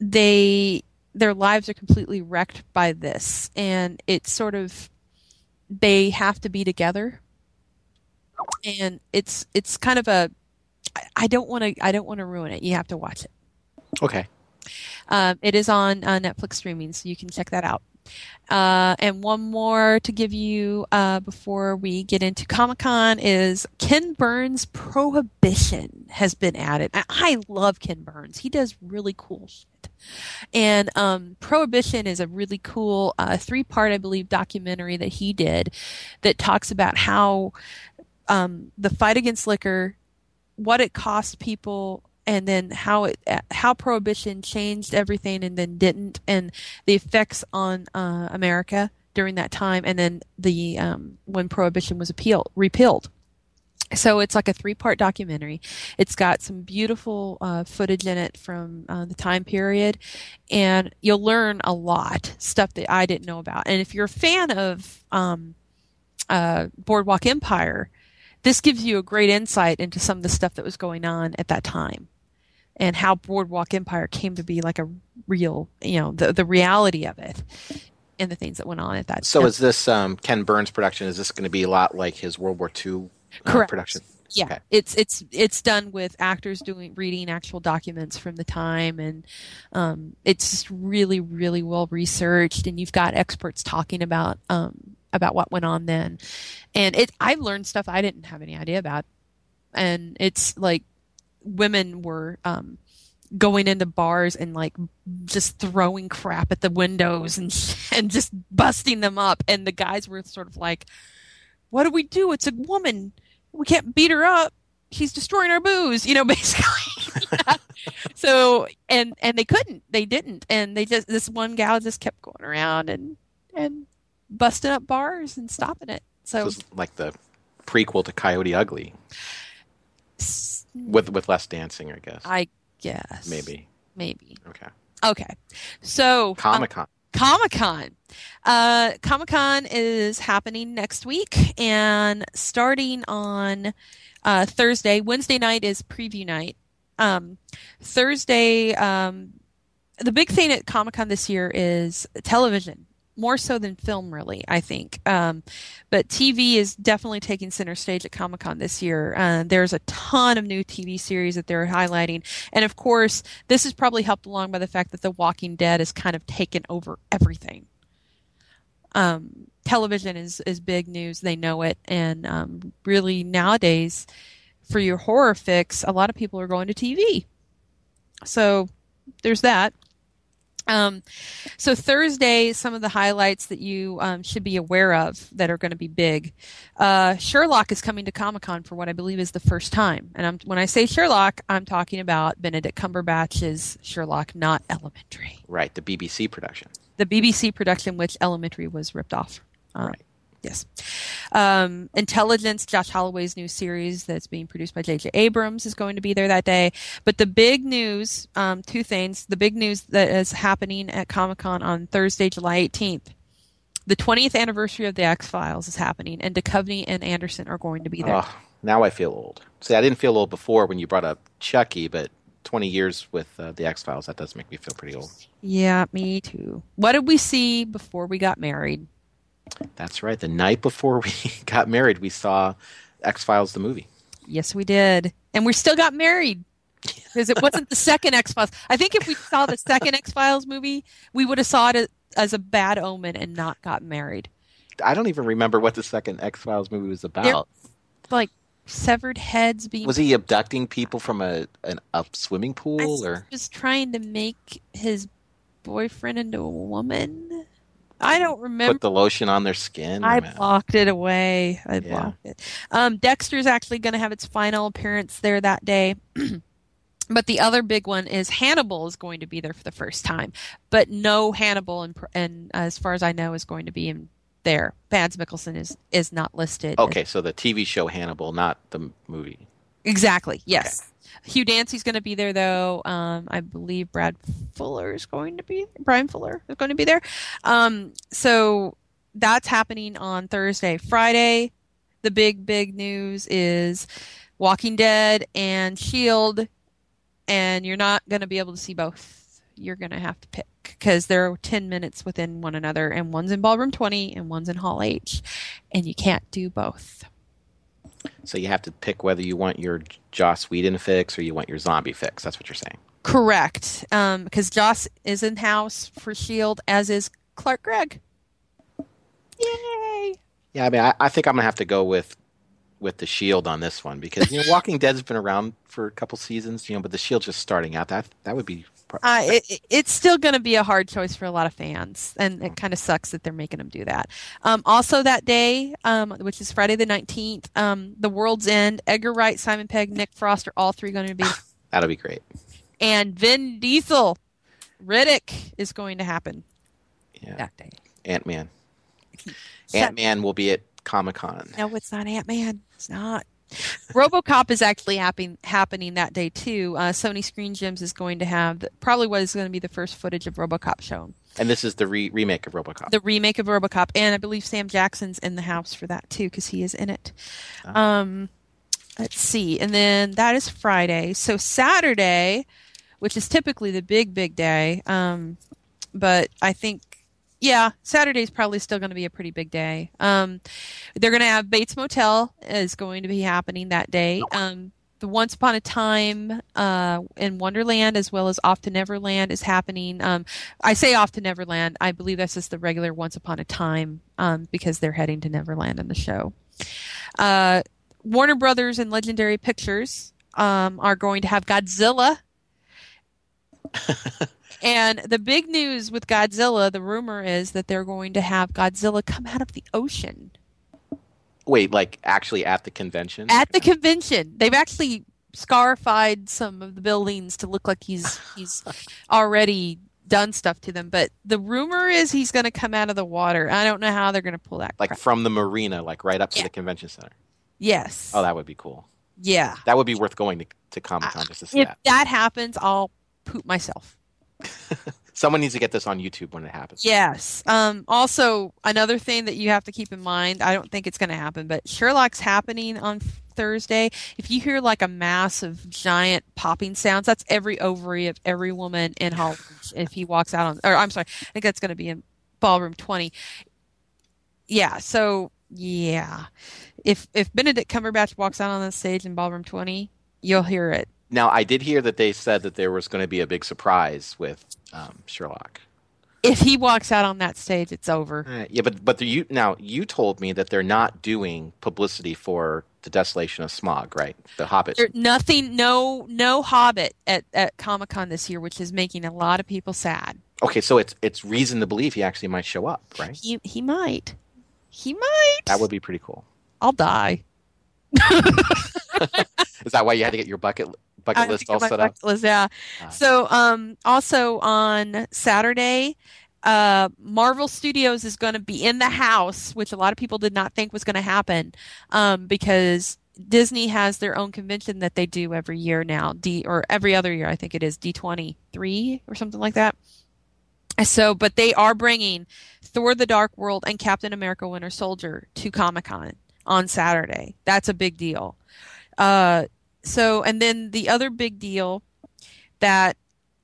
they their lives are completely wrecked by this. And it's sort of they have to be together and it's it's kind of a i don't want to I don't want to ruin it. You have to watch it. Okay. Um, it is on uh, Netflix streaming, so you can check that out. Uh, and one more to give you uh, before we get into Comic Con is Ken Burns' Prohibition has been added. I, I love Ken Burns. He does really cool shit. And um, Prohibition is a really cool uh, three part, I believe, documentary that he did that talks about how um, the fight against liquor, what it cost people, and then how it how prohibition changed everything and then didn't, and the effects on uh, America during that time, and then the um, when prohibition was appealed repealed. So it's like a three part documentary. It's got some beautiful uh, footage in it from uh, the time period, and you'll learn a lot stuff that I didn't know about. And if you're a fan of um, uh, Boardwalk Empire, this gives you a great insight into some of the stuff that was going on at that time and how Boardwalk Empire came to be like a real, you know, the the reality of it and the things that went on at that. Time. So is this um, Ken Burns production? Is this going to be a lot like his World War II uh, Correct. production? yeah, Okay. it's it's it's done with actors doing reading actual documents from the time, and um, it's just really really well researched, and you've got experts talking about um, about what went on then, and it I've learned stuff I didn't have any idea about, and it's like women were um, going into bars and like just throwing crap at the windows and and just busting them up, and the guys were sort of like, "What do we do? It's a woman." We can't beat her up. She's destroying our booze, you know, basically. so and and they couldn't, they didn't, and they just this one gal just kept going around and and busting up bars and stopping it. So So it's like the prequel to Coyote Ugly with with less dancing, I guess. I guess Maybe. maybe Okay. okay. So Comic Con. Comic Con. Uh, Comic Con is happening next week, and starting on uh, Thursday, Wednesday night is preview night. Um, Thursday, um, the big thing at Comic Con this year is television, more so than film, really, I think. Um, but TV is definitely taking center stage at Comic Con this year. Uh, there's a ton of new TV series that they're highlighting. And of course, this is probably helped along by the fact that The Walking Dead has kind of taken over everything. Um, television is, is big news. They know it. And um, really, nowadays, for your horror fix, a lot of people are going to TV. So there's that. Um, so Thursday, some of the highlights that you um, should be aware of that are going to be big. Uh, Sherlock is coming to Comic Con for what I believe is the first time, and I'm, when I say Sherlock, I'm talking about Benedict Cumberbatch's Sherlock, not Elementary, Right, the BBC production. the BBC production which Elementary was ripped off. Um, Right. Yes. Um, Intelligence, Josh Holloway's new series that's being produced by J.J. Abrams is going to be there that day. But the big news, um, two things. The big news that is happening at Comic Con on Thursday, July 18th. The 20th anniversary of the X Files is happening, and Duchovny and Anderson are going to be there. Oh, now I feel old. See, I didn't feel old before when you brought up Chucky, but 20 years with uh, the X Files, that does make me feel pretty old. Yeah, me too. What did we see before we got married? That's right. The night before we got married, we saw X Files the movie. Yes, we did. And we still got married. Because it wasn't the second X Files. I think if we saw the second X Files movie, we would have saw it as- a bad omen and not got married. I don't even remember what the second X Files movie was about. Like severed heads being. Was he abducting people from a an, a swimming pool, or was trying to make his boyfriend into a woman. I don't remember. Put the lotion on their skin. I man. blocked it away. I Yeah. blocked it. Um, Dexter's actually going to have its final appearance there that day. but the other big one is Hannibal is going to be there for the first time, but no Hannibal, and, and as far as I know, is going to be in there. Mads Mikkelsen is is not listed. Okay, so the TV show Hannibal, not the movie. Exactly. Yes. Hugh Dancy's going to be there, though. Um, I believe Brad Fuller is going to be Bryan Fuller is going to be there. Um, so that's happening on Thursday. Friday, the big big news is Walking Dead and Shield, and you're not going to be able to see both. You're going to have to pick because they're 10 minutes within one another, and one's in Ballroom 20 and one's in Hall H, and you can't do both. So you have to pick whether you want your Joss Whedon fix or you want your zombie fix. That's what you're saying. Correct. Um, because Joss is in house for Shield, as is Clark Gregg. Yay! Yeah, I mean, I, I think I'm gonna have to go with with the Shield on this one because you know Walking Dead's been around for a couple seasons, you know, but the Shield just starting out. That that would be. Uh, it- it's still going to be a hard choice for a lot of fans, and it kind of sucks that they're making them do that. Um, also, that day, um, which is Friday the 19th, um, The World's End, Edgar Wright, Simon Pegg, Nick Frost are all three going to be, That'll be great. and Vin Diesel, Riddick is going to happen Yeah, that day. Ant Man. Ant Man will be at Comic Con. No, it's not Ant Man. It's not. RoboCop is actually happen, happening that day too. Uh, Sony Screen Gems is going to have the, probably what is going to be the first footage of RoboCop shown. And this is the re- remake of RoboCop. The remake of RoboCop, and I believe Sam Jackson's in the house for that too because he is in it. Um, let's see, and then that is Friday. So Saturday, which is typically the big big day, um, but I think yeah, Saturday's probably still going to be a pretty big day. Um, they're going to have Bates Motel is going to be happening that day. Um, the Once Upon a Time uh, in Wonderland, as well as Off to Neverland, is happening. Um, I say Off to Neverland. I believe that's just the regular Once Upon a Time um, because they're heading to Neverland in the show. Uh, Warner Brothers and Legendary Pictures um, are going to have Godzilla. And the big news with Godzilla, the rumor is that they're going to have Godzilla come out of the ocean Wait, like actually at the convention? at the convention. They've actually scarified some of the buildings to look like he's he's already done stuff to them. But the rumor is he's going to come out of the water. I don't know how they're going to pull that. like crap. from the marina, like right up to Yeah. the convention center. yes, Oh, that would be cool. yeah. That would be worth going to, to Comic Con just to see If that. that happens, I'll poop myself. Someone needs to get this on YouTube when it happens. Yes. Um, also, another thing that you have to keep in mind, I don't think it's going to happen, but Sherlock's happening on Thursday. If you hear like a mass of giant popping sounds, that's every ovary of every woman in Hollywood. if he walks out on, or I'm sorry, I think that's going to be in Ballroom 20. Yeah. So, yeah. If, if Benedict Cumberbatch walks out on the stage in Ballroom 20, you'll hear it. Now, I did hear that they said that there was going to be a big surprise with um, Sherlock. If he walks out on that stage, it's over. Uh, yeah, but but the, you now you told me that they're not doing publicity for the Desolation of Smaug, right? The Hobbit. There, nothing, no, no Hobbit at, at Comic Con this year, which is making a lot of people sad. Okay, so it's it's reason to believe he actually might show up, right? He he might, he might. That would be pretty cool. I'll die. Is that why you had to get your bucket bucket I list think all set up? list, yeah. Ah. So, um, also on Saturday, uh, Marvel Studios is going to be in the house, which a lot of people did not think was going to happen, um, because Disney has their own convention that they do every year now, D or every other year, I think it is D twenty three or something like that. So, but they are bringing Thor: The Dark World and Captain America: Winter Soldier to Comic Con on Saturday. That's a big deal. Uh, so, and then the other big deal that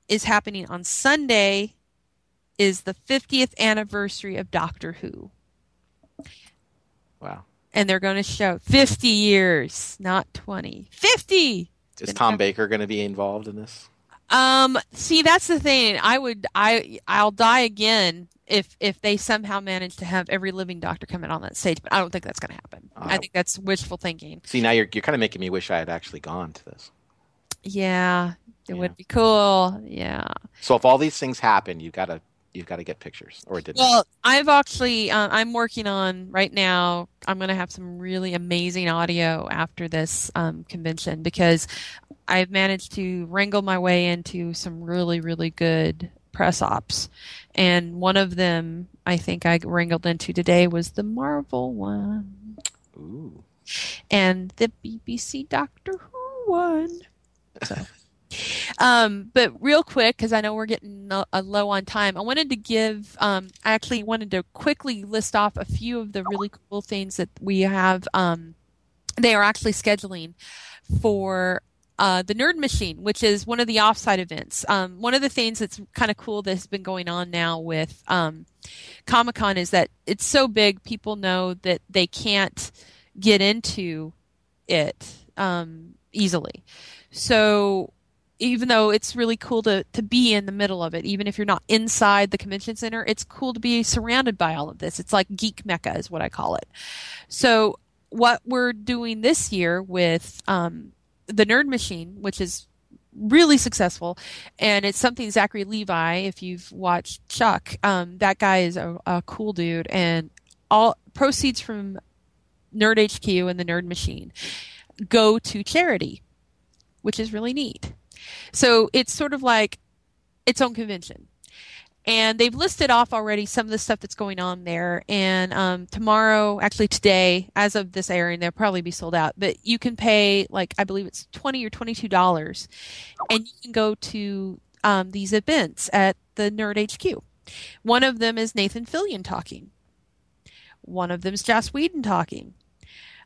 is happening on Sunday is the 50th anniversary of Doctor Who. Wow. And they're going to show 50 years, not 20. 50! Is Tom Baker going to be involved in this? Um, see, that's the thing. I would, I, I'll die again if, if they somehow manage to have every living doctor come in on that stage, but I don't think that's going to happen. I Uh, think that's wishful thinking. See, now you're you're kind of making me wish I had actually gone to this. Yeah, it Yeah. would be cool. Yeah. So if all these things happen, you got to you've got to get pictures, or it didn't. Well, I've actually uh, I'm working on right now. I'm going to have some really amazing audio after this um, convention because I've managed to wrangle my way into some really really good press ops, and one of them I think I wrangled into today was the Marvel one Ooh. and the BBC Doctor Who one. So. Um, but real quick, because I know we're getting uh, uh, low on time, I wanted to give. Um, I actually wanted to quickly list off a few of the really cool things that we have. Um, they are actually scheduling for uh, the Nerd Machine, which is one of the offsite events. Um, one of the things that's kind of cool that has been going on now with um, Comic Con is that it's so big, people know that they can't get into it um, easily. So even though it's really cool to, to be in the middle of it, even if you're not inside the convention center, it's cool to be surrounded by all of this. It's like geek mecca is what I call it. So what we're doing this year with um, the Nerd Machine, which is really successful, and it's something Zachary Levi, if you've watched Chuck, um, that guy is a, a cool dude, and all proceeds from Nerd HQ and the Nerd Machine go to charity, which is really neat. So it's sort of like its own convention. And they've listed off already some of the stuff that's going on there. And um, tomorrow, actually today, as of this airing, they'll probably be sold out. But you can pay like I believe it's twenty or twenty-two dollars, and you can go to um, these events at the Nerd HQ. One of them is Nathan Fillion talking. One of them is Joss Whedon talking.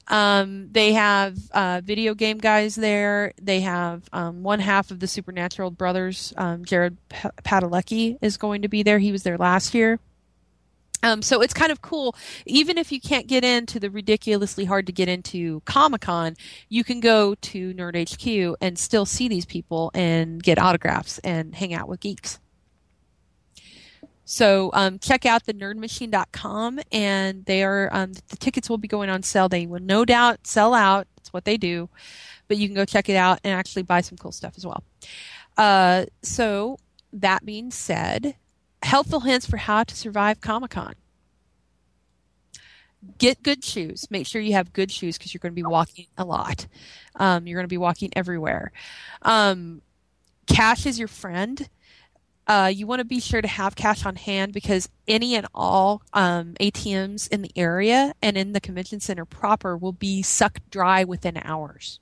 Um, they have uh, video game guys there. They have um, one half of the Supernatural brothers. Um, Jared P- Padalecki is going to be there. He was there last year. Um, so it's kind of cool. Even if you can't get into the ridiculously hard to get into Comic Con, you can go to Nerd HQ and still see these people and get autographs and hang out with geeks. So um, check out the nerdmachine.com and they are um, the tickets will be going on sale. They will no doubt sell out. It's what they do, but you can go check it out and actually buy some cool stuff as well. Uh, so that being said, helpful hints for how to survive Comic Con. Get good shoes. Make sure you have good shoes because you're going to be walking a lot. Um, you're going to be walking everywhere. Um, cash is your friend. Uh, you want to be sure to have cash on hand because any and all um, ATMs in the area and in the convention center proper will be sucked dry within hours.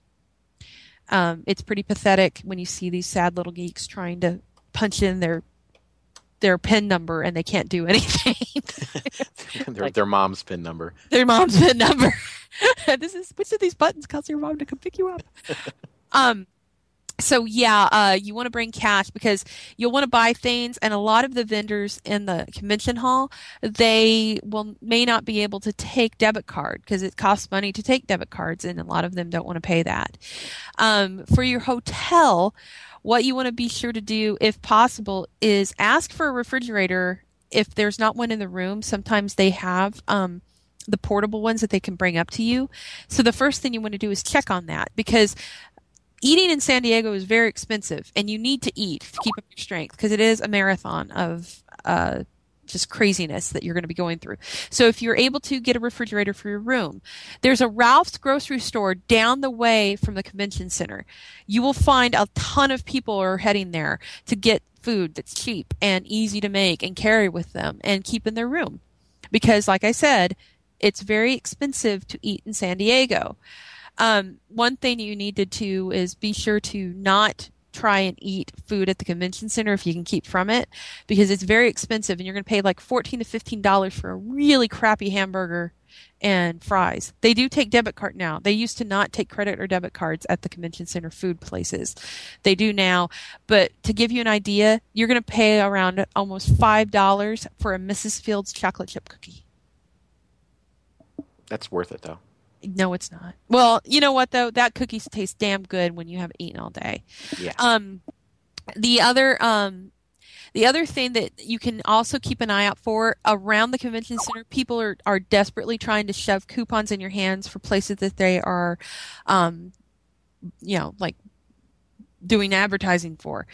Um, it's pretty pathetic when you see these sad little geeks trying to punch in their their pin number and they can't do anything. their, their mom's pin number. their mom's pin number. this is which of these buttons cause your mom to come pick you up. um, so yeah, uh, you want to bring cash because you'll want to buy things, and a lot of the vendors in the convention hall they will may not be able to take debit card because it costs money to take debit cards, and a lot of them don't want to pay that. Um, for your hotel, what you want to be sure to do, if possible, is ask for a refrigerator. If there's not one in the room, sometimes they have. Um, the portable ones that they can bring up to you. So the first thing you want to do is check on that because eating in San Diego is very expensive, and you need to eat to keep up your strength because it is a marathon of uh, just craziness that you're going to be going through. So if you're able to get a refrigerator for your room, there's a Ralph's grocery store down the way from the convention center. You will find a ton of people are heading there to get food that's cheap and easy to make and carry with them and keep in their room. Because like I said, it's very expensive to eat in San Diego. Um, one thing you need to do is be sure to not try and eat food at the convention center if you can keep from it because it's very expensive and you're going to pay like 14 to 15 dollars for a really crappy hamburger and fries. They do take debit card now. They used to not take credit or debit cards at the convention center food places. They do now, but to give you an idea, you're going to pay around almost $5 for a Mrs. Fields chocolate chip cookie. That's worth it though. No, it's not. Well, you know what though? That cookie tastes damn good when you haven't eaten all day. Yeah. Um, the other um, the other thing that you can also keep an eye out for around the convention center, people are are desperately trying to shove coupons in your hands for places that they are, um, you know, like doing advertising for.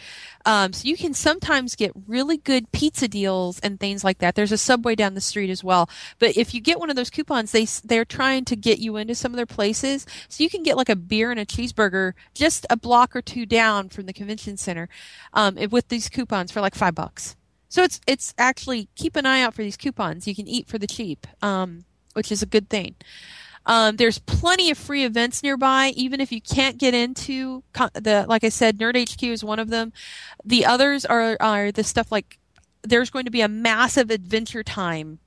Um, so you can sometimes get really good pizza deals and things like that. There's a Subway down the street as well. But if you get one of those coupons, they they're trying to get you into some of their places, so you can get like a beer and a cheeseburger just a block or two down from the convention center, um, with these coupons for like five bucks. So it's it's actually keep an eye out for these coupons. You can eat for the cheap, um, which is a good thing. Um, there's plenty of free events nearby, even if you can't get into the. Like I said, Nerd HQ is one of them. The others are are the stuff like there's going to be a massive Adventure Time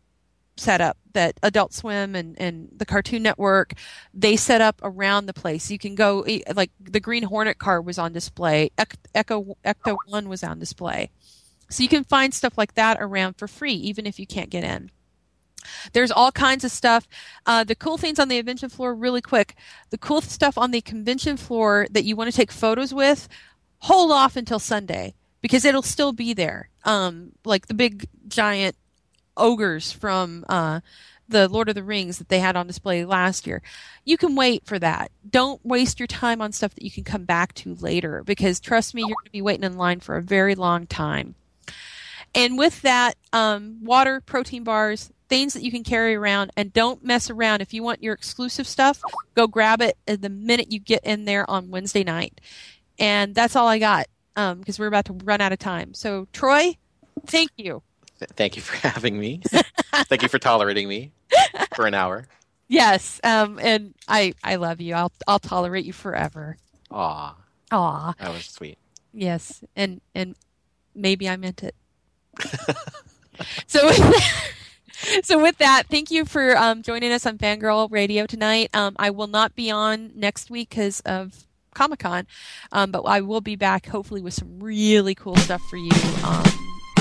setup that Adult Swim and, and the Cartoon Network they set up around the place. You can go like the Green Hornet car was on display. Echo Ecto One was on display. So you can find stuff like that around for free, even if you can't get in. There's all kinds of stuff. Uh, the cool things on the convention floor, really quick. The cool stuff on the convention floor that you want to take photos with, hold off until Sunday because it'll still be there. Um, like the big giant ogres from uh, the Lord of the Rings that they had on display last year. You can wait for that. Don't waste your time on stuff that you can come back to later because trust me, you're going to be waiting in line for a very long time. And with that, um, water, protein bars, things that you can carry around, and don't mess around. If you want your exclusive stuff, go grab it the minute you get in there on Wednesday night. And that's all I got because um, we're about to run out of time. So, Troy, thank you. Thank you for having me. thank you for tolerating me for an hour. Yes, um, and I I love you. I'll I'll tolerate you forever. Aw. Aw. That was sweet. Yes, and and maybe I meant it. so with that, so with that, thank you for um, joining us on Fangirl Radio tonight. Um, I will not be on next week because of Comic Con, um, but I will be back hopefully with some really cool stuff for you um,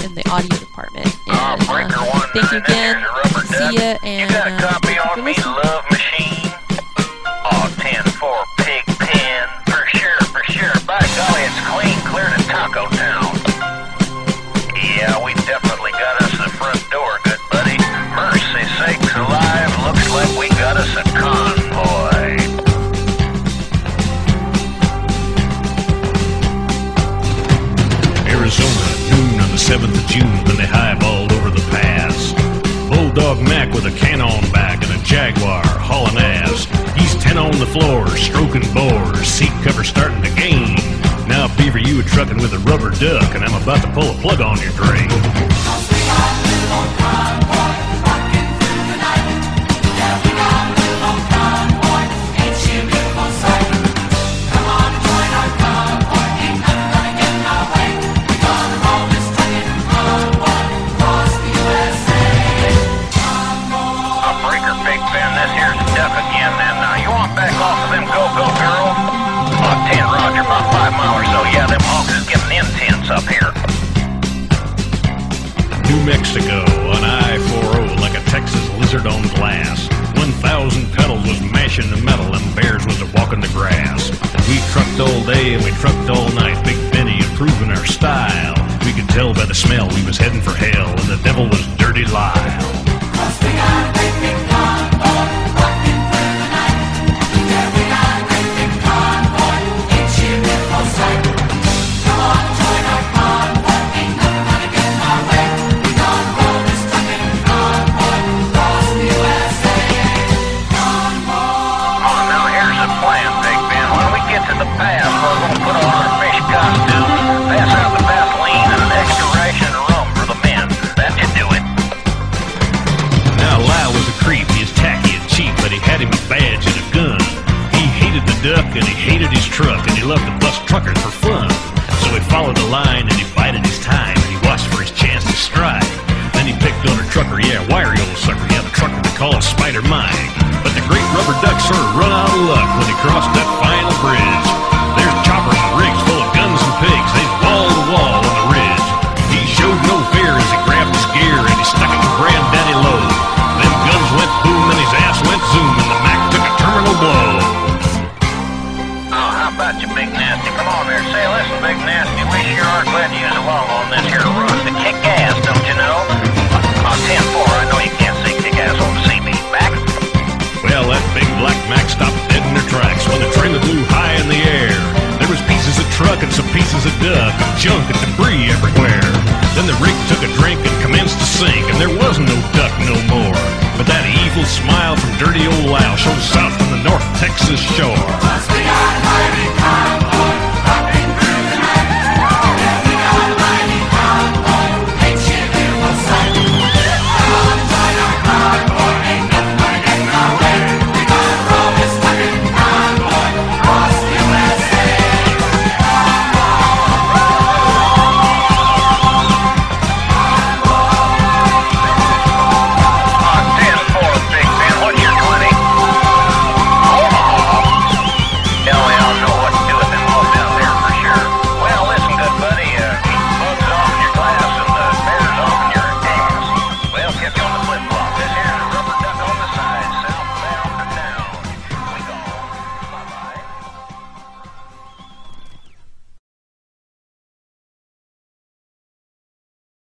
in the audio department. And, uh, thank you again. See ya, and you got a copy uh, on me, Love Machine. Oh, 10 for Pig Pen. For sure, for sure. By golly, it's clean clear to Taco Town. Yeah, we like we got us a convoy. Arizona, noon on the 7th of June, when they highballed over the pass. Bulldog Mac with a cannon back and a Jaguar hauling ass. He's 10 on the floor, stroking bores, seat cover starting to gain. Now, Beaver, you were trucking with a rubber duck, and I'm about to pull a plug on your drain. Lizard on glass. 1,000 pedals was mashing the metal and bears was a walking the grass. We trucked all day and we trucked all night, Big Benny improving our style. We could tell by the smell we was heading for hell and the devil was Dirty Lyle.